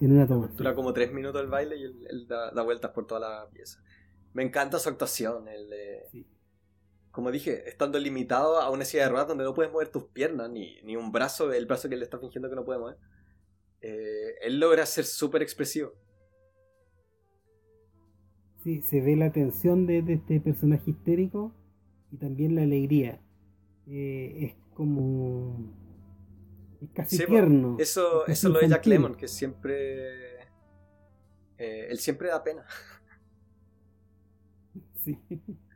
en una toma. Dura como tres minutos el baile y él, da, da, vueltas por toda la pieza. Me encanta su actuación, el de... Como dije, estando limitado a una silla de ruedas donde no puedes mover tus piernas, ni, ni un brazo, el brazo que él está fingiendo que no puede mover. Eh, él logra ser súper expresivo. Sí, se ve la tensión de, este personaje histérico y también la alegría. Eh, es como. Es casi tierno. Eso, eso lo de Jack Lemon, que siempre. Eh, él siempre da pena.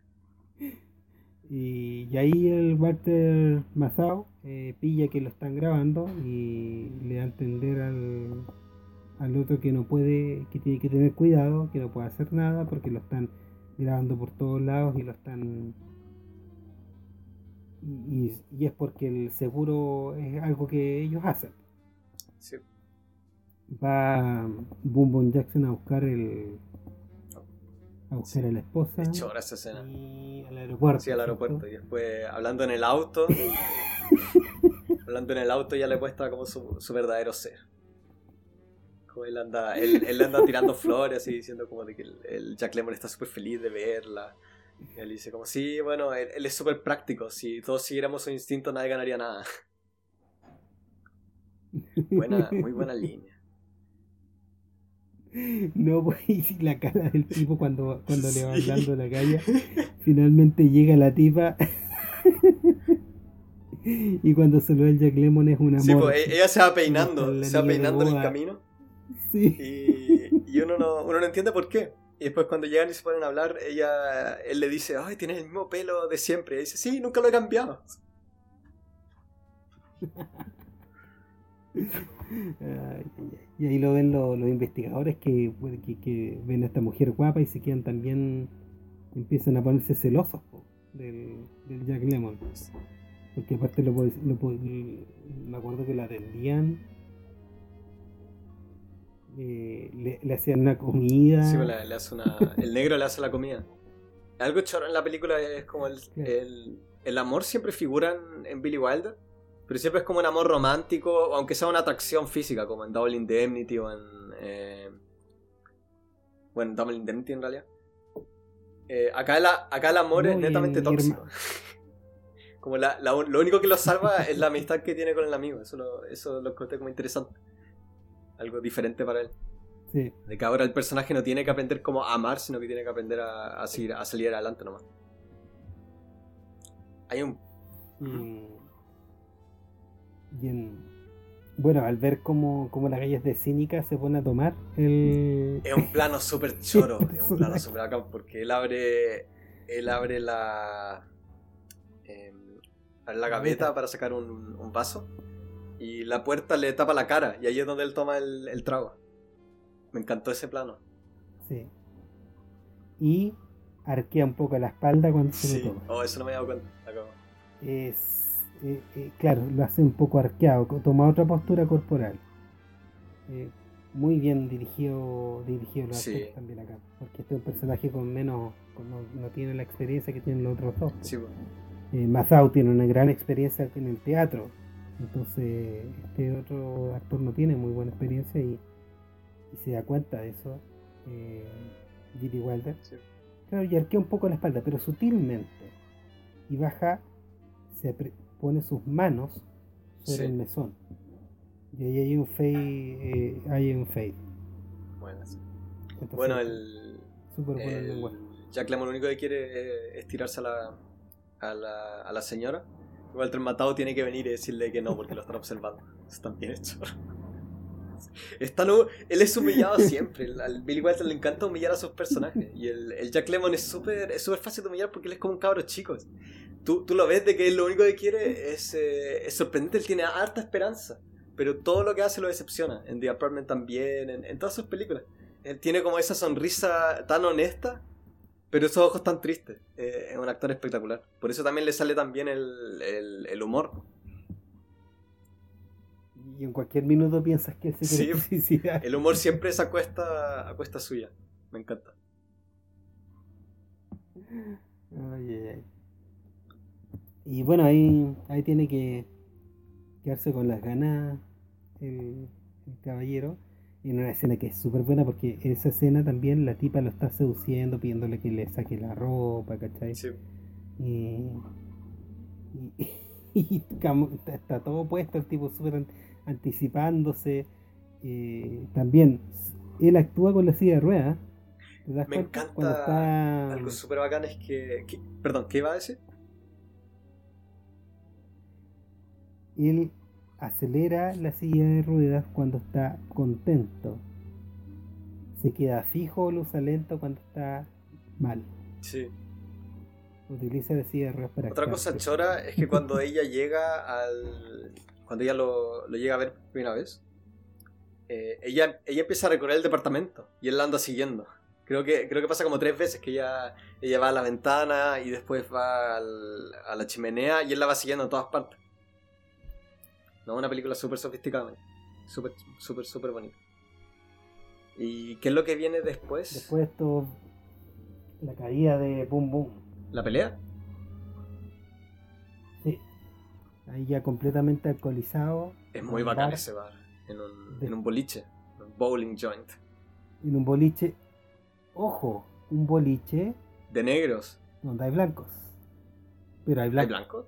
Y, ahí el Walter Mazao eh, pilla que lo están grabando y le da a entender al, al otro que no puede, que tiene que tener cuidado, que no puede hacer nada porque lo están grabando por todos lados y lo están y, es porque el seguro es algo que ellos hacen. Va Boom Boom Jackson a buscar el, a buscar a la esposa. Chora esa escena. Y al aeropuerto. Sí, al aeropuerto. Y después, hablando en el auto, hablando en el auto ya le muestra como su, su verdadero ser. Como él anda, él, él anda tirando flores y diciendo como de que el, Jack Lemmon está súper feliz de verla. Y él dice como, sí, bueno, él, él es súper práctico. Si todos siguiéramos su instinto nadie ganaría nada. Buena, muy buena línea. No, pues la cara del tipo cuando, cuando le va hablando la calle, finalmente llega la tipa. y cuando se lo ve el Jack Lemon es una Sí, pues ella se va peinando, se va peinando en el camino. Sí. Y, uno, no, uno no entiende por qué. Y después cuando llegan y se ponen a hablar, ella, él le dice, ay, tienes el mismo pelo de siempre. Y dice, sí, nunca lo he cambiado. y ahí lo ven los, investigadores que, ven a esta mujer guapa y se quedan también, empiezan a ponerse celosos del, Jack Lemon. Porque aparte lo, me acuerdo que la atendían, eh, le, hacían una comida. Sí, pues le hace una, el negro le hace la comida. Algo choro en la película es como el, el, amor siempre figura en, Billy Wilder, pero siempre es como un amor romántico, aunque sea una atracción física, como en Double Indemnity o en... Eh, bueno, Double Indemnity en realidad. Eh, acá, acá el amor es netamente tóxico. como la, lo único que lo salva es la amistad que tiene con el amigo. Eso lo, eso lo encontré como interesante. Algo diferente para él. De que ahora el personaje no tiene que aprender cómo amar, sino que tiene que aprender a, seguir, a salir adelante nomás. Hay un. Bueno, al ver cómo, cómo las gallas de cínica se pone a tomar el. Es un plano súper choro. es un plano súper acá porque él abre. Él abre la. Eh, la gaveta para sacar un, un, vaso. Y la puerta le tapa la cara. Y ahí es donde él toma el, el trago. Me encantó ese plano. Sí. Y arquea un poco la espalda cuando se sí. Oh, eso no me he dado cuenta. Es, eh, eh, claro, lo hace un poco arqueado, toma otra postura corporal. Eh, muy bien dirigido, dirigido los sí. también acá. Porque este es un personaje con menos, no, tiene la experiencia que tienen los otros dos. Sí, Mazao tiene una gran experiencia en el teatro. Entonces, este otro actor no tiene muy buena experiencia y y se da cuenta de eso, eh, Wilder. Claro, y arquea un poco la espalda, pero sutilmente. Y baja, se pone sus manos sobre el mesón. Y ahí hay un fade. Eh, hay un fade. Bueno, bueno el. Super bueno el, Jack Lemmon lo único que quiere es tirarse a la, a la, a la señora. Walter Matado tiene que venir y decirle que no, porque lo están observando. Están bien hechos. Está él es humillado siempre. Al Billy Wilder le encanta humillar a sus personajes. Y el, Jack Lemmon es súper es fácil de humillar porque él es como un cabro chico. Tú, tú lo ves de que él lo único que quiere es, eh, es sorprendente. Él tiene harta esperanza. Pero todo lo que hace lo decepciona. En The Apartment también, en, todas sus películas. Él tiene como esa sonrisa tan honesta, pero esos ojos tan tristes. Eh, es un actor espectacular. Por eso también le sale tan bien el, el, el humor y en cualquier minuto piensas que se quiere El humor siempre es a cuesta, a cuesta suya. Me encanta. Y bueno, ahí, ahí tiene que quedarse con las ganas el, caballero. En una escena que es súper buena porque esa escena también la tipa lo está seduciendo, pidiéndole que le saque la ropa, ¿cachai? Sí. Y, y, está todo puesto, el tipo súper anticipándose. Eh, también él actúa con la silla de ruedas. Me encanta. Algo súper bacán es que, Perdón, ¿qué iba a decir? Él acelera la silla de ruedas cuando está contento. Se queda fijo o lo usa lento cuando está mal. Sí. Utiliza la silla de ruedas para. Otra cosa chora es que cuando ella llega al cuando ella lo, llega a ver por primera vez, eh, ella, ella empieza a recorrer el departamento y él la anda siguiendo. Creo que, creo que pasa como tres veces que ella, ella va a la ventana y después va a la chimenea y él la va siguiendo en todas partes. Una película súper sofisticada, súper, súper, súper bonita. ¿Y qué es lo que viene después? Después esto, la caída de Boom Boom. ¿La pelea? ahí ya completamente alcoholizado. Es muy bacán ese bar, en un, en un boliche, un bowling joint. En un boliche, ojo, un boliche. De negros. Donde hay blancos. Pero hay blancos. ¿Hay blancos?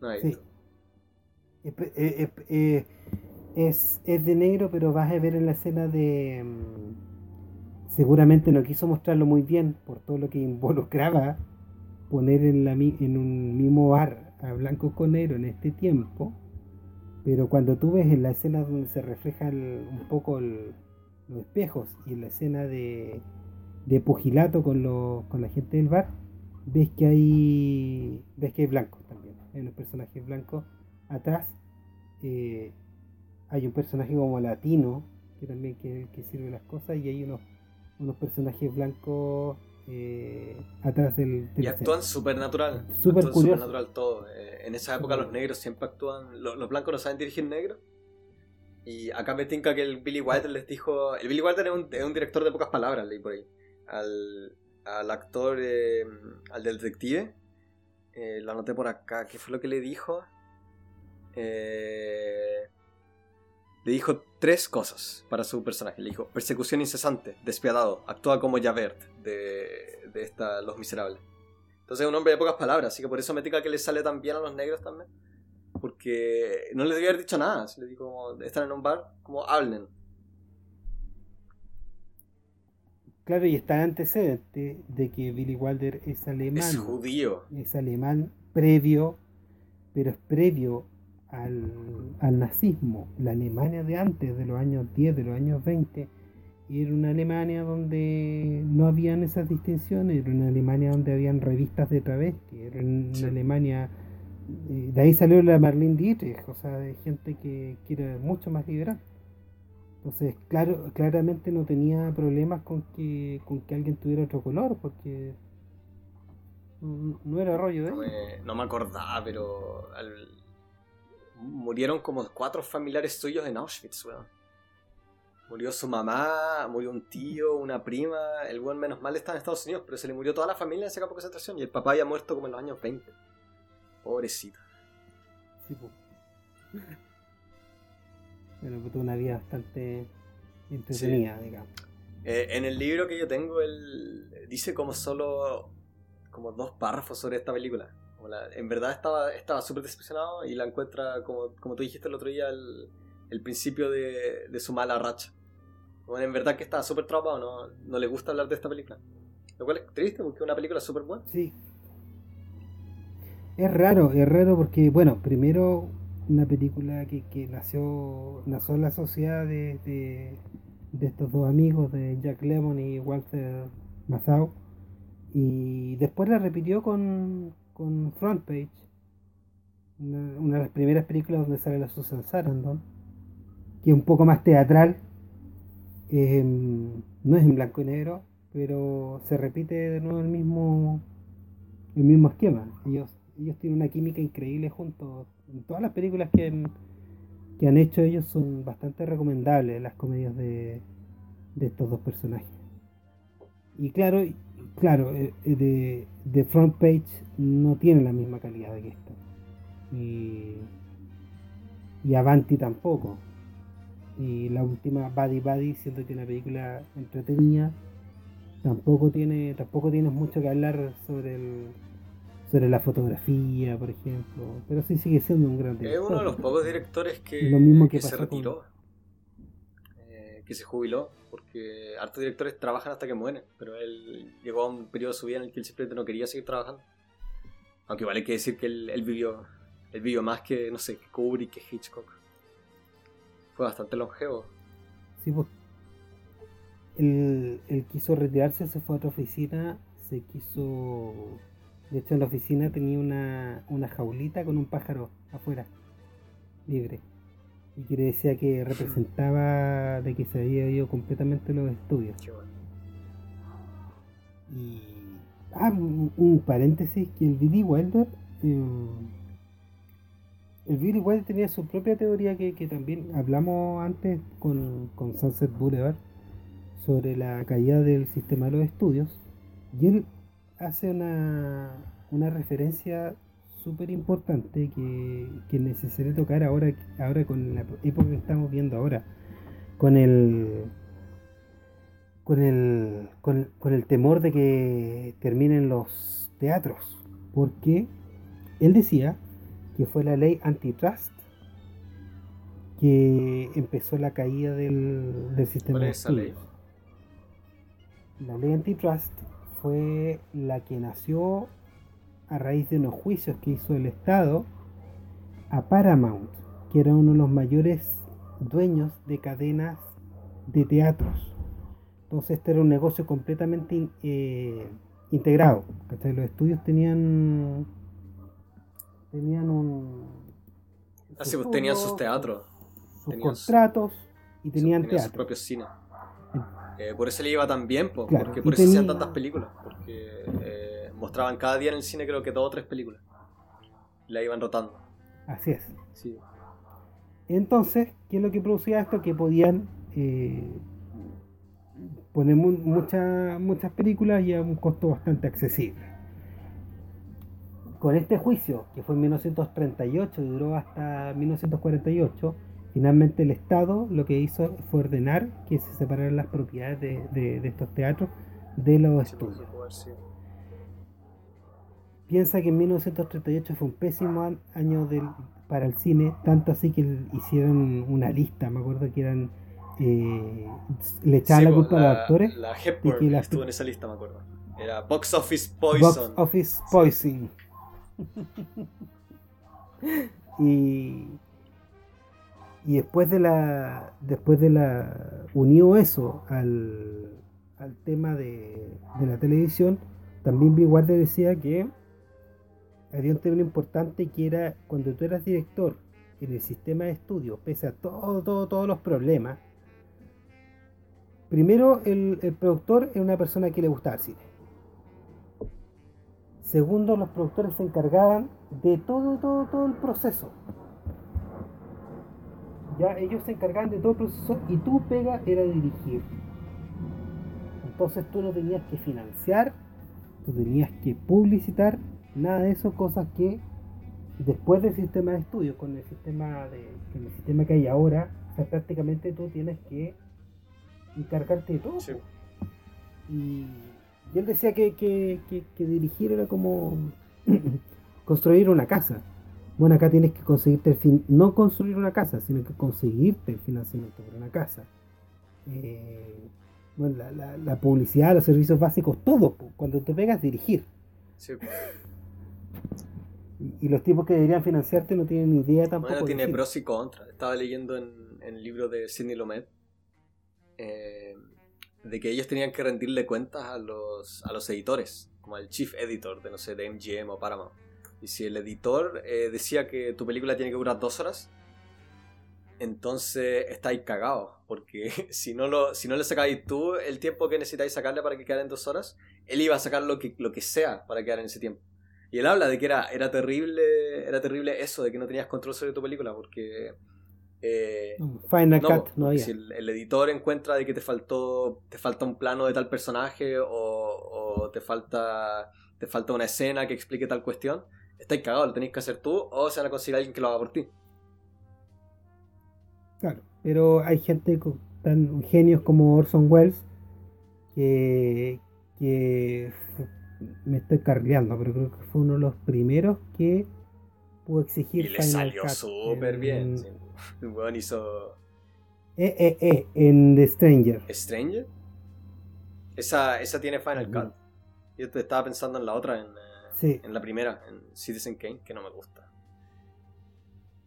No hay. Sí. Es, es, de negro, pero vas a ver en la escena de. Mm, seguramente no quiso mostrarlo muy bien por todo lo que involucraba poner en, la, en un mismo bar a blanco con negro en este tiempo, pero cuando tú ves en la escena donde se reflejan un poco los espejos y en la escena de, pugilato con, con la gente del bar, ves que hay ves que hay blancos también, hay unos personajes blancos atrás, eh, hay un personaje como latino que también que, que sirve las cosas y hay unos, unos personajes blancos eh, atrás del, y actúan súper natural súper natural todo. Eh, en esa época los negros siempre actúan los, blancos no saben dirigir negro. Y acá me tinca que el Billy Wilder les dijo el Billy Wilder es un, es un director de pocas palabras leí por ahí al, al actor, eh, al del detective, lo anoté por acá, ¿qué fue lo que le dijo? Eh, le dijo tres cosas para su personaje. Le dijo, persecución incesante, despiadado, actúa como Javert de, de esta Los Miserables. Entonces es un hombre de pocas palabras, así que por eso me diga que le sale tan bien a los negros también. Porque no le debía haber dicho nada, le dijo, están en un bar, como hablen. Claro, y está el antecedente de que Billy Wilder es alemán. Es judío. Es alemán previo, pero es previo al, al, nazismo. La Alemania de antes, de los años 10, de los años 20, era una Alemania donde no habían esas distinciones, era una Alemania donde habían revistas de travesti, era una Alemania... Eh, de ahí salió la Marlene Dietrich, o sea, de gente que, que era mucho más liberal. Entonces, claro, claramente no tenía problemas con que, con que alguien tuviera otro color, porque no, era rollo de no me, no me acordaba, pero murieron como cuatro familiares suyos en Auschwitz, weón. Murió su mamá, murió un tío, una prima. El buen menos mal está en Estados Unidos, pero se le murió toda la familia en ese campo de concentración y el papá había muerto como en los años 20. Pobrecito. Sí, pues. Pero tuvo una vida bastante entretenida, digamos. Eh, en el libro que yo tengo, él dice como solo como dos párrafos sobre esta película. En verdad estaba estaba súper decepcionado y la encuentra, como, como tú dijiste el otro día, el, el principio de, de, su mala racha. Bueno, en verdad que estaba súper traumado, no, no le gusta hablar de esta película. Lo cual es triste porque es una película súper buena. Sí. Es raro, es raro porque, bueno, primero una película que, que nació, nació en la sociedad de, de, estos dos amigos, de Jack Lemmon y Walter Matthau, y después la repitió con, con Front Page, una, de las primeras películas donde sale la Susan Sarandon, que es un poco más teatral, em, no es en blanco y negro, pero se repite de nuevo el mismo el mismo esquema. Ellos, ellos tienen una química increíble juntos todas las películas que han, que han hecho ellos son bastante recomendables, las comedias de, de estos dos personajes. Y claro, claro, eh, eh, de, de Front Page no tiene la misma calidad que esta. Y, y Avanti tampoco. Y la última Buddy Buddy, siento que una película entretenida, tampoco tiene, tampoco tienes mucho que hablar sobre el, sobre la fotografía, por ejemplo. Pero sí sigue siendo un gran director. Es uno de los pocos directores que, que, se retiró, que se jubiló, porque hartos directores trabajan hasta que mueren, pero él llegó a un periodo de su vida en el que él simplemente no quería seguir trabajando. Aunque vale que decir que él, vivió, él vivió más que, no sé, que Kubrick, que Hitchcock. Fue bastante longevo. Sí, pues. Él, él quiso retirarse, se fue a otra oficina, se quiso de hecho, en la oficina tenía una, una jaulita con un pájaro afuera, libre. Y que le decía que representaba de que se había ido completamente los estudios. Y. Ah, un, paréntesis: que el Billy Wilder. Eh, el Billy Wilder tenía su propia teoría que, que también hablamos antes con, con Sunset Boulevard sobre la caída del sistema de los estudios. Y él hace una, una referencia súper importante que, que es necesario tocar ahora, ahora con la época que estamos viendo ahora, con el con el, con, con el temor de que terminen los teatros, porque él decía que fue la ley antitrust que empezó la caída del, del sistema de ley? La ley antitrust fue la que nació a raíz de unos juicios que hizo el Estado a Paramount, que era uno de los mayores dueños de cadenas de teatros. Entonces este era un negocio completamente eh, integrado. Los estudios tenían tenían un ah, pues, tenían sus teatros, sus contratos y tenían, teatro. sus propios cines. Eh, por eso le iba tan bien, porque por eso hacían tantas películas. Porque mostraban cada día en el cine, creo que dos o tres películas. La iban rotando. Así es. Entonces, ¿qué es lo que producía esto? Que podían. Eh, ponemos muchas muchas películas y a un costo bastante accesible. Con este juicio, que fue en 1938 y duró hasta 1948, finalmente el Estado lo que hizo fue ordenar que se separaran las propiedades de, estos teatros de los estudios. Piensa que en 1938 fue un pésimo año para el cine, tanto así que hicieron una lista, me acuerdo que eran eh, le echaban la culpa a los actores. La Hepburn estuvo en esa lista, me acuerdo. Era Box Office Poison. Box Office Poison. y, y después de la. Después de la. unió eso al, al tema de, de la televisión. También Bill Wilder decía que había un tema importante que era cuando tú eras director en el sistema de estudio, pese a todo, todo, todos los problemas, Primero, el, productor es una persona que le gusta el cine. Segundo, los productores se encargaban de todo, todo, todo el proceso. Ya ellos se encargaban de todo el proceso y tu pega era dirigir. Entonces tú no tenías que financiar, tú tenías que publicitar, nada de eso, cosas que después del sistema de estudio, con el sistema de, el sistema que hay ahora, prácticamente tú tienes que encargarte de todo. Y, él decía que, que, dirigir era como construir una casa. Bueno, acá tienes que conseguirte el fin, no construir una casa, sino que conseguirte el financiamiento para una casa. Eh, bueno, la, publicidad, los servicios básicos, todo, cuando te pegas dirigir. Y, los tipos que deberían financiarte no tienen ni idea tampoco. Bueno, tiene pros y contras. Estaba leyendo en, en el libro de Sidney Lomet eh, de que ellos tenían que rendirle cuentas a los, a los editores, como al chief editor de, no sé, de MGM o Paramount. Y si el editor eh, decía que tu película tiene que durar dos horas, entonces estáis cagados. Porque si no, lo, si no le sacáis tú el tiempo que necesitáis sacarle para que quede en dos horas, él iba a sacar lo que, lo que sea para quedar en ese tiempo. Y él habla de que era, era, terrible, era terrible eso, de que no tenías control sobre tu película, porque eh, Final Cut no había. Si el, editor encuentra de que te faltó te falta un plano de tal personaje o, te falta te falta una escena que explique tal cuestión, estáis cagados, lo tenéis que hacer tú o se van a conseguir alguien que lo haga por ti. Claro, pero hay gente tan genios como Orson Welles que, que me estoy cargando, pero creo que fue uno de los primeros que pudo exigir. Y le salió súper bien. El weón hizo. Eh, eh, eh, en The Stranger. ¿Stranger? Esa, esa tiene Final Cut. Yo te estaba pensando en la otra, en, eh, en la primera, en Citizen Kane, que no me gusta.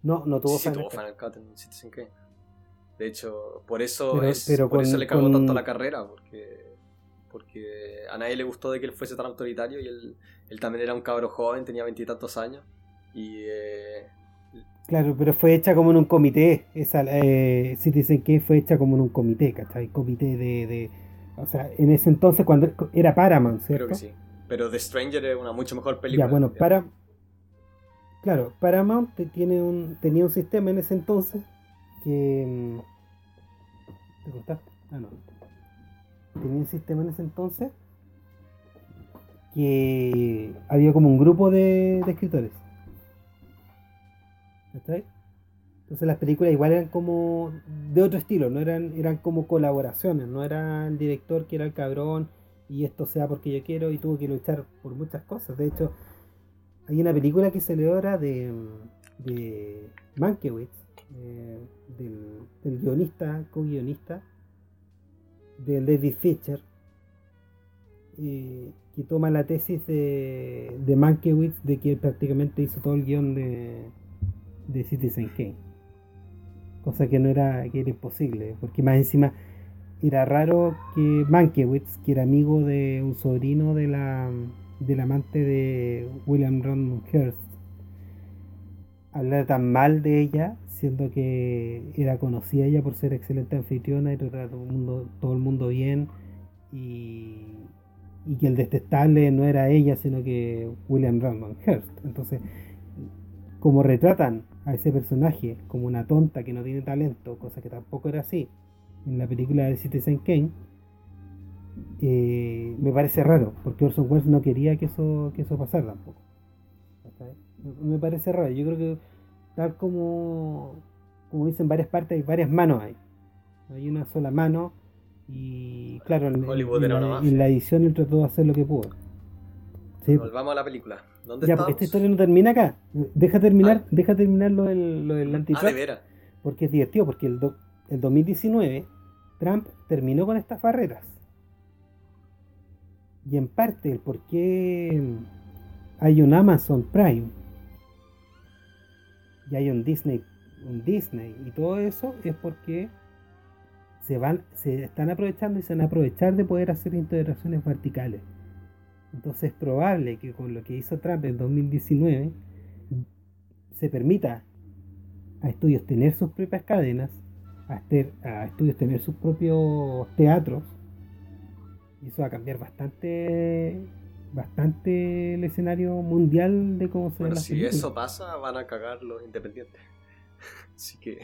No, no tuvo, sí, Final, tuvo Final Cut en Citizen Kane. De hecho, por eso, es, por eso le cagó tanto la carrera, porque, porque a nadie le gustó de que él fuese tan autoritario y él, él también era un cabro joven, tenía veintitantos años. Y eh, Claro, pero fue hecha como en un comité. Esa eh, Citizen que fue hecha como en un comité, ¿cachai? Comité de, de, O sea, en ese entonces cuando era Paramount, ¿cierto? Creo que sí. Pero The Stranger es una mucho mejor película. Ya, bueno, para... Claro, Paramount tiene un, tenía un sistema en ese entonces que... Mm, ¿Te cortaste? Ah, no. Tenía un sistema en ese entonces que había como un grupo de, escritores entonces las películas igual eran como de otro estilo, no eran, eran como colaboraciones, no era el director que era el cabrón y esto sea porque yo quiero y tuvo que luchar por muchas cosas. De hecho, hay una película que se le de, de Mankiewicz, eh, del, guionista, co-guionista, de David Fischer, eh, que toma la tesis de, de Mankiewicz de que prácticamente hizo todo el guion de, de Citizen Kane. Cosa que no era, que era imposible, porque más encima era raro que Mankiewicz, que era amigo de un sobrino de la del amante de William Ron Hearst, hablara tan mal de ella, siendo que era conocida ella por ser excelente anfitriona y tratar a todo el mundo, todo el mundo bien, y, y que el detestable no era ella, sino que William Ron Hearst. Entonces, como retratan a ese personaje como una tonta que no tiene talento, cosa que tampoco era así en la película de Citizen Kane, eh, me parece raro, porque Orson Welles no quería que eso, que eso pasara tampoco. Me parece raro, yo creo que tal como, como dicen varias partes, hay varias manos ahí. Hay una sola mano y claro, en, la, edición él trató de hacer lo que pudo. Volvamos a la película. ¿Dónde ya, esta historia no termina acá. Deja terminar, ah. deja terminar lo del, lo del Ah, de Porque es divertido, porque el, el 2019 Trump terminó con estas barreras. Y en parte el por qué hay un Amazon Prime y hay un Disney, un Disney y todo eso es porque se van, se están aprovechando y se van a aprovechar de poder hacer integraciones verticales. Entonces es probable que con lo que hizo Trump en 2019 se permita a estudios tener sus propias cadenas, a, a estudios tener sus propios teatros, y eso va a cambiar bastante bastante el escenario mundial de cómo se bueno, si eso pasa van a cagar los independientes así que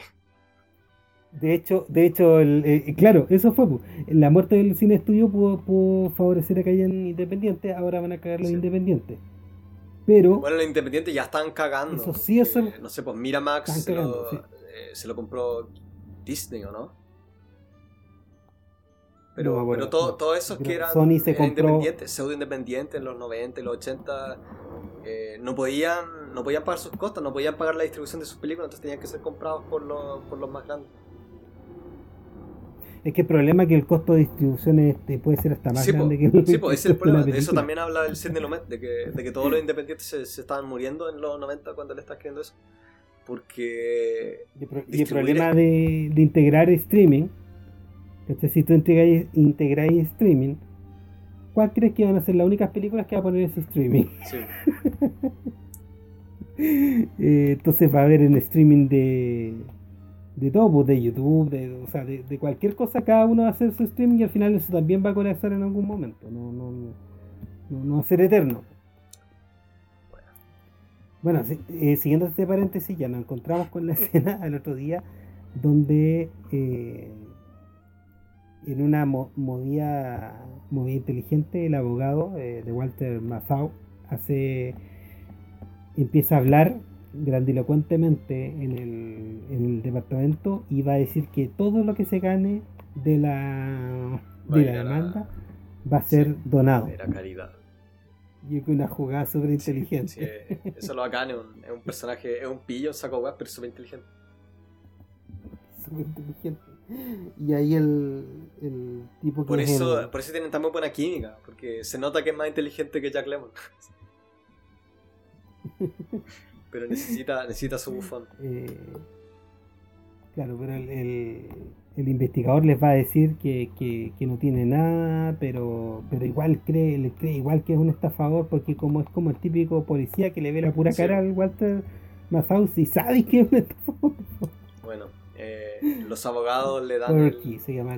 de hecho, de hecho, el, eh, claro, eso fue. La muerte del cine estudio pudo, favorecer a que hayan independientes, ahora van a cagar los independientes. Pero. Bueno, los independientes ya están cagando. Eso sí, eso. no sé, pues Miramax se, lo, eh, se lo compró Disney, ¿o no? Pero, pero todo, todo esos que eran Sony se independientes, pseudo independientes en los 90 y los 80, eh, no, podían, no podían pagar sus costas, no podían pagar la distribución de sus películas, entonces tenían que ser comprados por los, por los más grandes. Es que el problema es que el costo de distribución este, puede ser hasta más grande que el Sí, pues es el problema. De, eso también habla el Sidney Lumet, de que, de que todos los independientes se, se, estaban muriendo en los 90 cuando le está escribiendo eso. Porque. Y el, problema de, de, integrar streaming. Si tú integráis, streaming, ¿cuál crees que van a ser las únicas películas que va a poner ese streaming? Sí. Eh, entonces va a haber en streaming de de todo, pues, de YouTube, de, o sea, de, cualquier cosa, cada uno va a hacer su streaming y al final eso también va a colapsar en algún momento, no, no, no, va a ser eterno. Bueno, eh, siguiendo este paréntesis, ya nos encontramos con la escena al otro día donde eh, en una movida, movida inteligente el abogado eh, de Walter Mazau hace empieza a hablar grandilocuentemente en el, en el departamento y va a decir que todo lo que se gane de la, de la demanda va a ser donado. Era caridad. Y es una jugada súper inteligente. eso lo bacán, es un, es un, personaje, es un pillo, un saco web, pero súper inteligente. Súper inteligente. Y ahí el, el tipo que. Por eso, por eso tienen tan buena química, porque se nota que es más inteligente que Jack Lemmon. pero necesita, necesita su bufón. Eh, claro, pero el, el, investigador les va a decir que, que, no tiene nada, pero, pero igual cree, le cree igual que es un estafador, porque como es como el típico policía que le ve la pura cara al Walter Mazaus y sabe que es un estafador. Bueno, eh, los abogados le dan.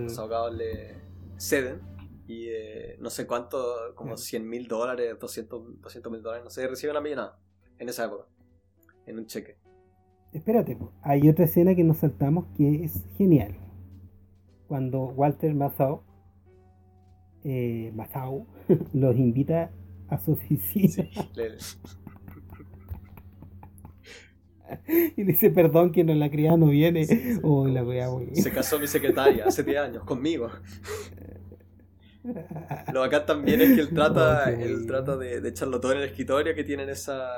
Los abogados le ceden y eh, no sé cuánto, como 100 mil dólares, 200 mil dólares, no sé, recibe una millonada en esa época en un cheque. Espérate, hay otra escena que nos saltamos que es genial. Cuando Walter Mazau, eh, los invita a su oficina. y le dice perdón que no la criada no viene. Oh, la Se casó mi secretaria hace 10 años conmigo. Lo bacán también es que él trata, él trata de, de echarlo todo en el escritorio que tienen esa.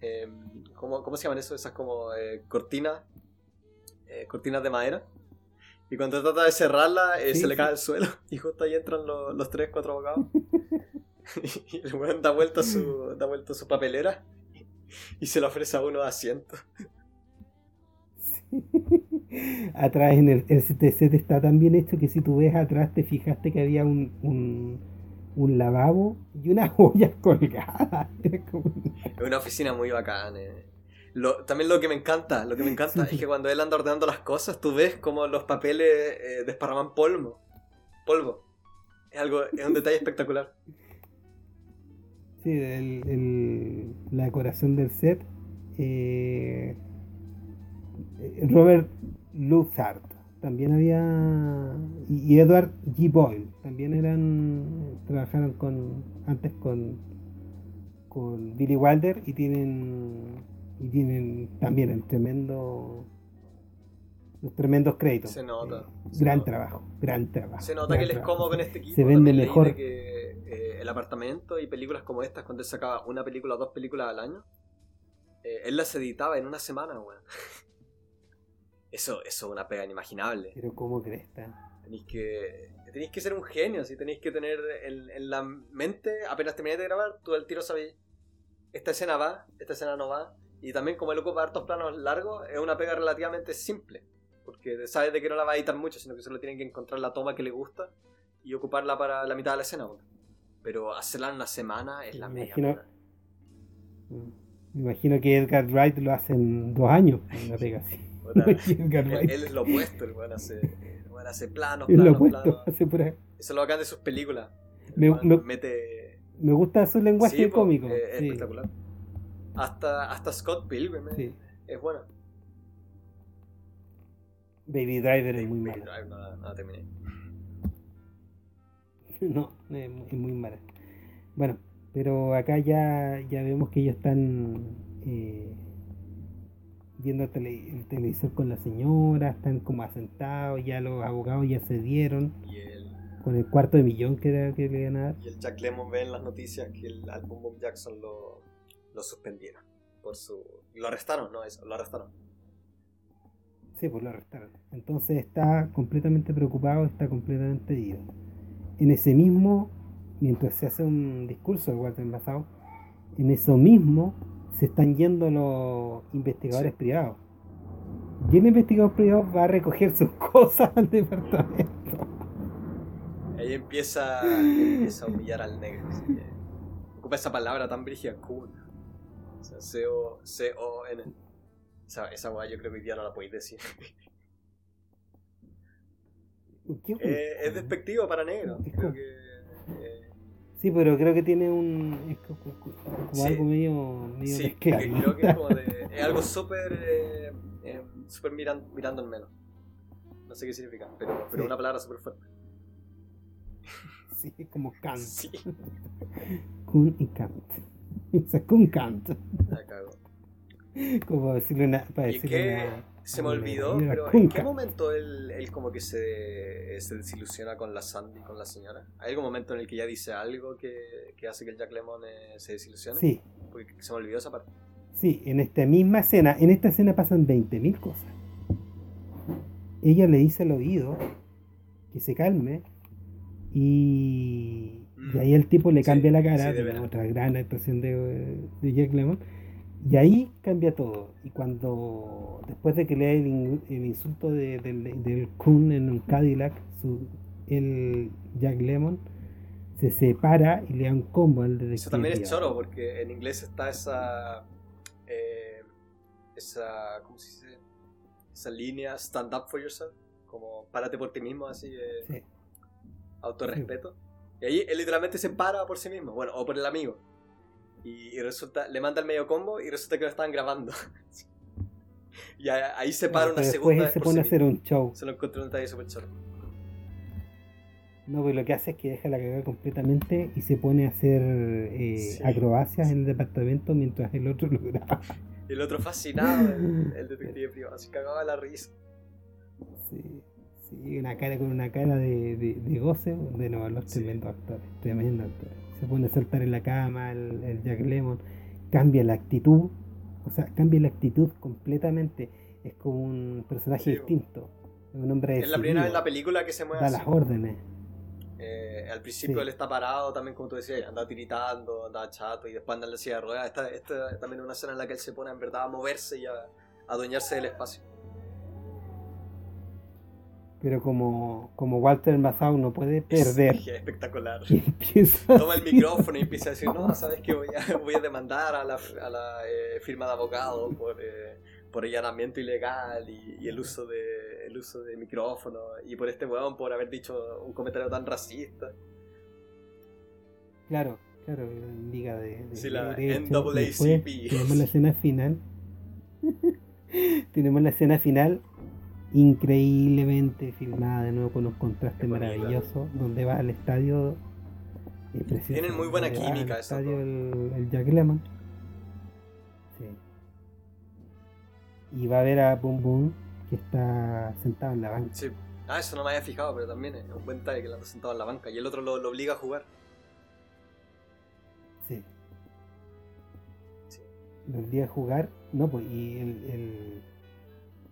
Em, ¿cómo, se llaman eso? Esas como eh, cortinas, eh, cortinas de madera. Y cuando trata de cerrarla, eh, se le cae al suelo. Y justo ahí entran los, los tres, cuatro abogados. y el weón da vuelta su, da vuelta su papelera y se le ofrece a uno asiento. atrás en el, el set está tan bien hecho que si tú ves atrás te fijaste que había un un lavabo y una joyas colgadas. Es una oficina muy bacana. Eh. también lo que me encanta, lo que me encanta es que cuando él anda ordenando las cosas, tú ves como los papeles eh, desparraman polvo. Polvo. Es algo, es un detalle espectacular. Sí, el, la decoración del set. Eh, Robert Luthard también había. Y, Edward G. Boyle también eran. Trabajaron con. Antes con. Con Billy Wilder y tienen. Y tienen también el tremendo. Los tremendos créditos. Se nota. gran trabajo, gran trabajo. Se nota que él es cómodo con este equipo. Se vende mejor. Que, eh, el apartamento y películas como estas, cuando él sacaba una película o dos películas al año, eh, él las editaba en una semana, weón. Eso, eso es una pega inimaginable. Pero ¿cómo crees? Tenéis que, tenéis que ser un genio, si tenéis que tener en, la mente, apenas termináis de grabar, tú al tiro sabéis, esta escena va, esta escena no va. Y también como él ocupa hartos planos largos, es una pega relativamente simple. Porque sabes de que no la va a editar mucho, sino que solo tienen que encontrar la toma que le gusta y ocuparla para la mitad de la escena. Pero hacerla en una semana es la media. Mm. Me imagino que Edgar Wright lo hace en dos años, una pega así. él, es lo opuesto, el weón hace, el hace planos, planos, planos. Hace Eso es lo bacán de sus películas. Me, mete... me gusta su lenguaje cómico. Es, espectacular. Hasta, hasta Scott Pilgrim eh, es bueno. Baby Driver es muy Baby Driver no, no terminé. no, es muy mala. Bueno, pero acá ya, ya vemos que ellos están eh, viendo el televisor con la señora, están como asentados, ya los abogados ya se dieron. con el cuarto de millón que, era, que le iban a dar. Y el Jack Lemmon ve en las noticias que el álbum Bob Jackson lo, lo suspendieron. Por su, lo arrestaron, no, eso, lo arrestaron. Sí, pues lo arrestaron. Entonces está completamente preocupado, está completamente ido. En ese mismo, mientras se hace un discurso de Walter Enlazado, en eso mismo se están yendo los investigadores privados. Y el investigador privado va a recoger sus cosas al departamento. Ahí empieza, empieza a humillar al negro. Ocupa esa palabra tan brígida, cool. O sea, C-O-N. Esa, esa weá yo creo que hoy día no la podéis decir. Eh, es despectivo para negro. Creo que. Eh, Sí, pero creo que tiene un. Es como, algo medio. medio sí, creo que es como de. Es algo súper. Eh, eh, súper mirando en menos. No sé qué significa, pero, pero una palabra súper fuerte. Sí, es como Kant. Sí. Kun y Kant. O sea, Kun Kant. La cago. Como decirle una. Para decirle una se me olvidó, pero ¿en qué momento él, él como que se, se, desilusiona con la Sandy, con la señora? ¿Hay algún momento en el que ella dice algo que, que hace que el Jack Lemon eh, se desilusione? Sí. Porque se me olvidó esa parte. Sí, en esta misma escena, en esta escena pasan 20.000 cosas. Ella le dice al oído que se calme y, y ahí el tipo le cambia la cara, de otra gran actuación de, de Jack Lemon y ahí cambia todo. Y cuando, después de que le el, el insulto de, del Kun en un Cadillac, su, el Jack Lemon se separa y le da un combo al Eso también es choro, porque en inglés está esa. Eh, esa. ¿Cómo se dice? Esa línea, stand up for yourself. Como párate por ti mismo, así. Eh, sí. Autorrespeto. Y ahí él literalmente se para por sí mismo, bueno, o por el amigo. Y, resulta, le manda el medio combo y resulta que lo estaban grabando. y ahí se para una segunda. Después se pone a hacer un show. Se lo encontró un detalle súper choro. No, pues lo que hace es que deja la cagada completamente y se pone a hacer eh, acrobacias en el departamento mientras el otro lo graba. El otro fascinado, el, detective privado, así cagaba la risa. Sí, sí, una cara con una cara de, de, goce, de nuevo, los tremendos actores, tremendos actores se pone a saltar en la cama, el, Jack Lemon, cambia la actitud, o sea, cambia la actitud completamente, es como un personaje distinto, un hombre Es la primera vez en la película que se mueve Da las órdenes. Eh, al principio él está parado también, como tú decías, anda tiritando, anda chato y después anda en la silla de ruedas. Esta, esta también es una escena en la que él se pone en verdad a moverse y a adueñarse del espacio. Pero como, como Walter Mazau no puede perder. Es, espectacular. Toma el micrófono y empieza a decir, no, sabes que voy a, voy a demandar a la, a la eh, firma de abogado por, eh, por allanamiento ilegal y, el uso de el uso de micrófono y por este weón por haber dicho un comentario tan racista. Claro, claro, liga de, sí, la NAACP. Tenemos la escena final. tenemos la escena final increíblemente filmada de nuevo con un contraste maravilloso, donde va al estadio. Tienen muy buena química, el estadio el, Jack Lemmon. Sí. Y va a ver a Boom Boom que está sentado en la banca. Sí. Ah, eso no me había fijado, pero también es un buen detalle que la está sentado en la banca y el otro lo, obliga a jugar. Sí. sí. Lo obliga a jugar, no, pues, y el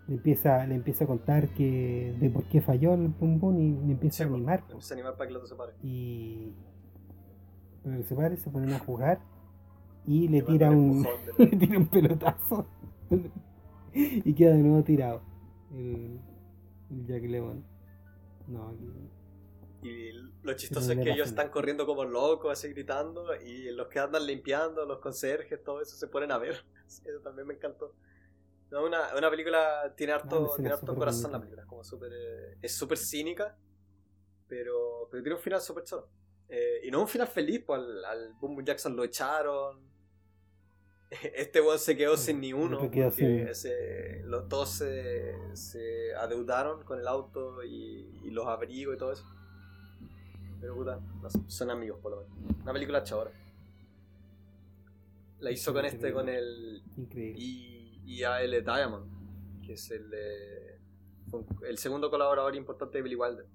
le empieza, le empieza a contar que de por qué falló el pum y le empieza a pues, animar. Le empieza a animar para que lo separe. Y para que se separe, se ponen a jugar y le tira un, le tira un pelotazo y queda de nuevo tirado el, el Jack Lemmon. No, y lo chistoso es que ellos están corriendo como locos, así gritando, y los que andan limpiando, los conserjes, todo eso se ponen a ver. Eso también me encantó. No, una, una película tiene harto, tiene harto corazón la película, es como súper eh, es súper cínica, pero, pero tiene un final súper chulo. Eh, y no un final feliz, pues al, al Boom Jackson lo echaron. Este weón se quedó sin ni uno. Porque ese, los, todos se, se, adeudaron con el auto y, y, los abrigos y todo eso. Pero puta, son amigos por lo menos. Una película chavora. La hizo con este, con el. Increíble y a L. Diamond, que es el, el segundo colaborador importante de Billy Wilder.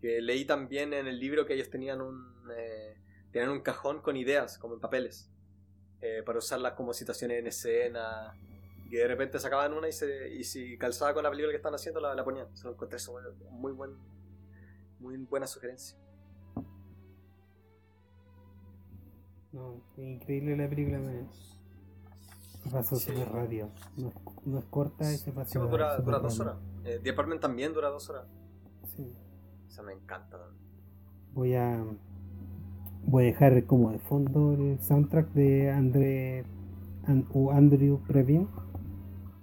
Que leí también en el libro que ellos tenían un, eh, tenían un cajón con ideas, como en papeles, eh, para usarlas como situaciones en escena. Y de repente sacaban una y, se, y si calzaba con la película que están haciendo, la, ponían. Se lo encontré eso, muy, buen, muy buena sugerencia. No, increíble la película. Me... Se pasó súper rápido. No, es corta y se pasó. Sí, dura, dura dos horas. Eh, The Apartment también dura dos horas. Sí. Esa me encanta. Voy a. Voy a dejar como de fondo el soundtrack de André o Andrew Previn,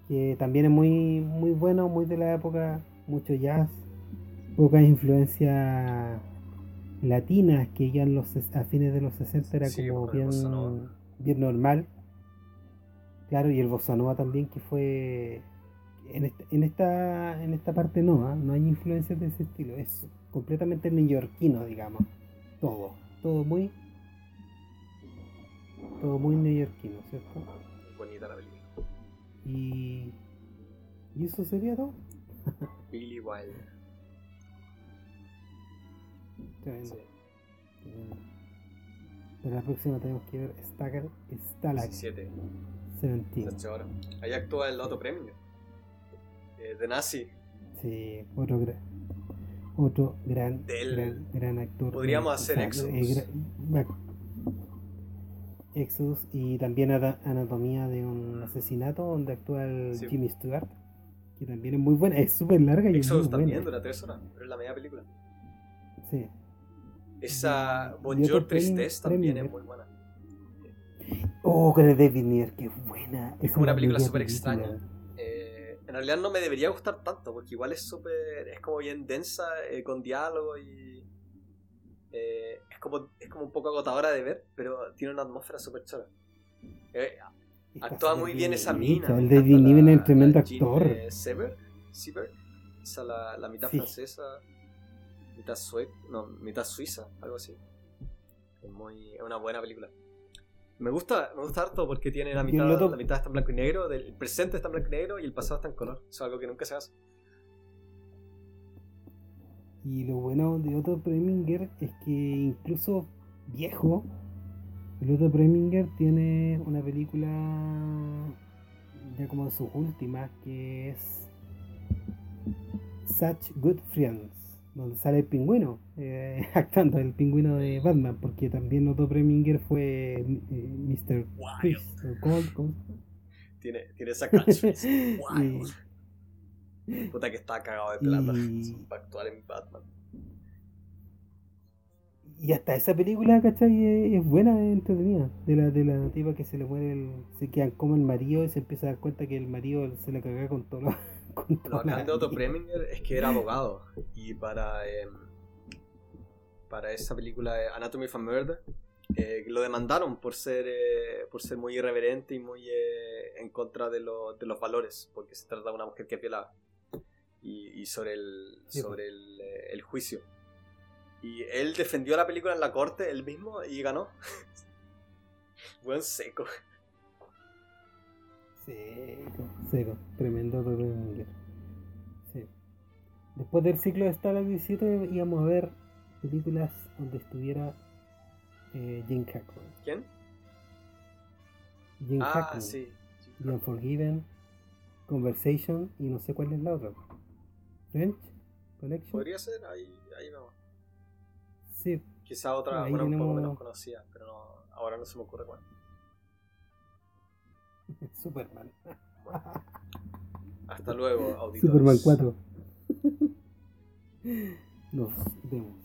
que también es muy, muy bueno, muy de la época, mucho jazz, pocas influencias latinas que ya en los, a fines de los 60 era como bien, bien normal Claro, y el bossa nova también, que fue. En esta, en esta, en esta parte no, ¿ah? no hay influencias de ese estilo, es completamente neoyorquino, digamos. Todo, todo muy. Todo muy neoyorquino, ¿cierto? Bonita la película. Y. ¿Y eso sería todo? Billy Wilder. Sí. Pero la próxima tenemos que ver Stagger Stalag. 17. Ahí actúa el Otto Preminger. Eh, de Nazi. Sí, otro, gran otro gran, gran, actor. Podríamos hacer Exodus. Eh, Exodus y también Anatomía de un asesinato donde actúa el Jimmy Stewart. Que también es muy buena, es súper larga y Exodus es muy también dura tres horas, pero es la media película. Sí. Esa Bonjour Tristesse también es muy buena. Oh, con el David Nier, qué buena. Es como una película súper extraña. Eh, en realidad no me debería gustar tanto, porque igual es súper. Es como bien densa, eh, con diálogo y. Eh, es, como, es como un poco agotadora de ver, pero tiene una atmósfera súper chora. actúa muy bien esa mina. El David Niven es tremendo actor. Sever, Sever, esa la, la mitad francesa, mitad sueca, no, mitad suiza, algo así. Es, muy, es una buena película. Me gusta, me gusta harto porque tiene la mitad, la mitad está en blanco y negro, el presente está en blanco y negro y el pasado está en color. Eso es algo que nunca se hace. Y lo bueno de Otto Preminger es que incluso viejo, el Otto Preminger tiene una película ya como de sus últimas que es Such Good Friends donde sale el pingüino, eh, actuando el pingüino de Batman, porque también Otto Preminger fue eh, Mr. Chris, Tiene, tiene esa catchphrase. Puta que está cagado de plata para actuar en Batman. Y hasta esa película, ¿cachai? Es, buena, es entretenida. De la, de la tipa que se le muere, el, se quedan como el marido y se empieza a dar cuenta que el marido se le caga con todo lo lo de Otto Preminger es que era abogado y para, em, para esa película Anatomy of a Murder eh, lo demandaron por ser, eh, por ser muy irreverente y muy eh, en contra de, de, los valores, porque se trata de una mujer que es violada. y, sobre, el, sobre el, el, juicio. Y él defendió la película en la corte, él mismo, y ganó. Buen seco. Seco, seco. Tremendo Sí. Después del ciclo de Star 17 íbamos a ver películas donde estuviera eh, Jim Hackman. ¿Quién? Jim ah, Hackman. sí. The Unforgiven, Conversation y no sé cuál es la otra. French Connection. Podría ser, ahí, ahí vamos. Sí. Quizá otra ahí un poco menos conocida, pero no, ahora no se me ocurre cuál. Superman. hasta luego, auditores. Superman 4. Nos vemos.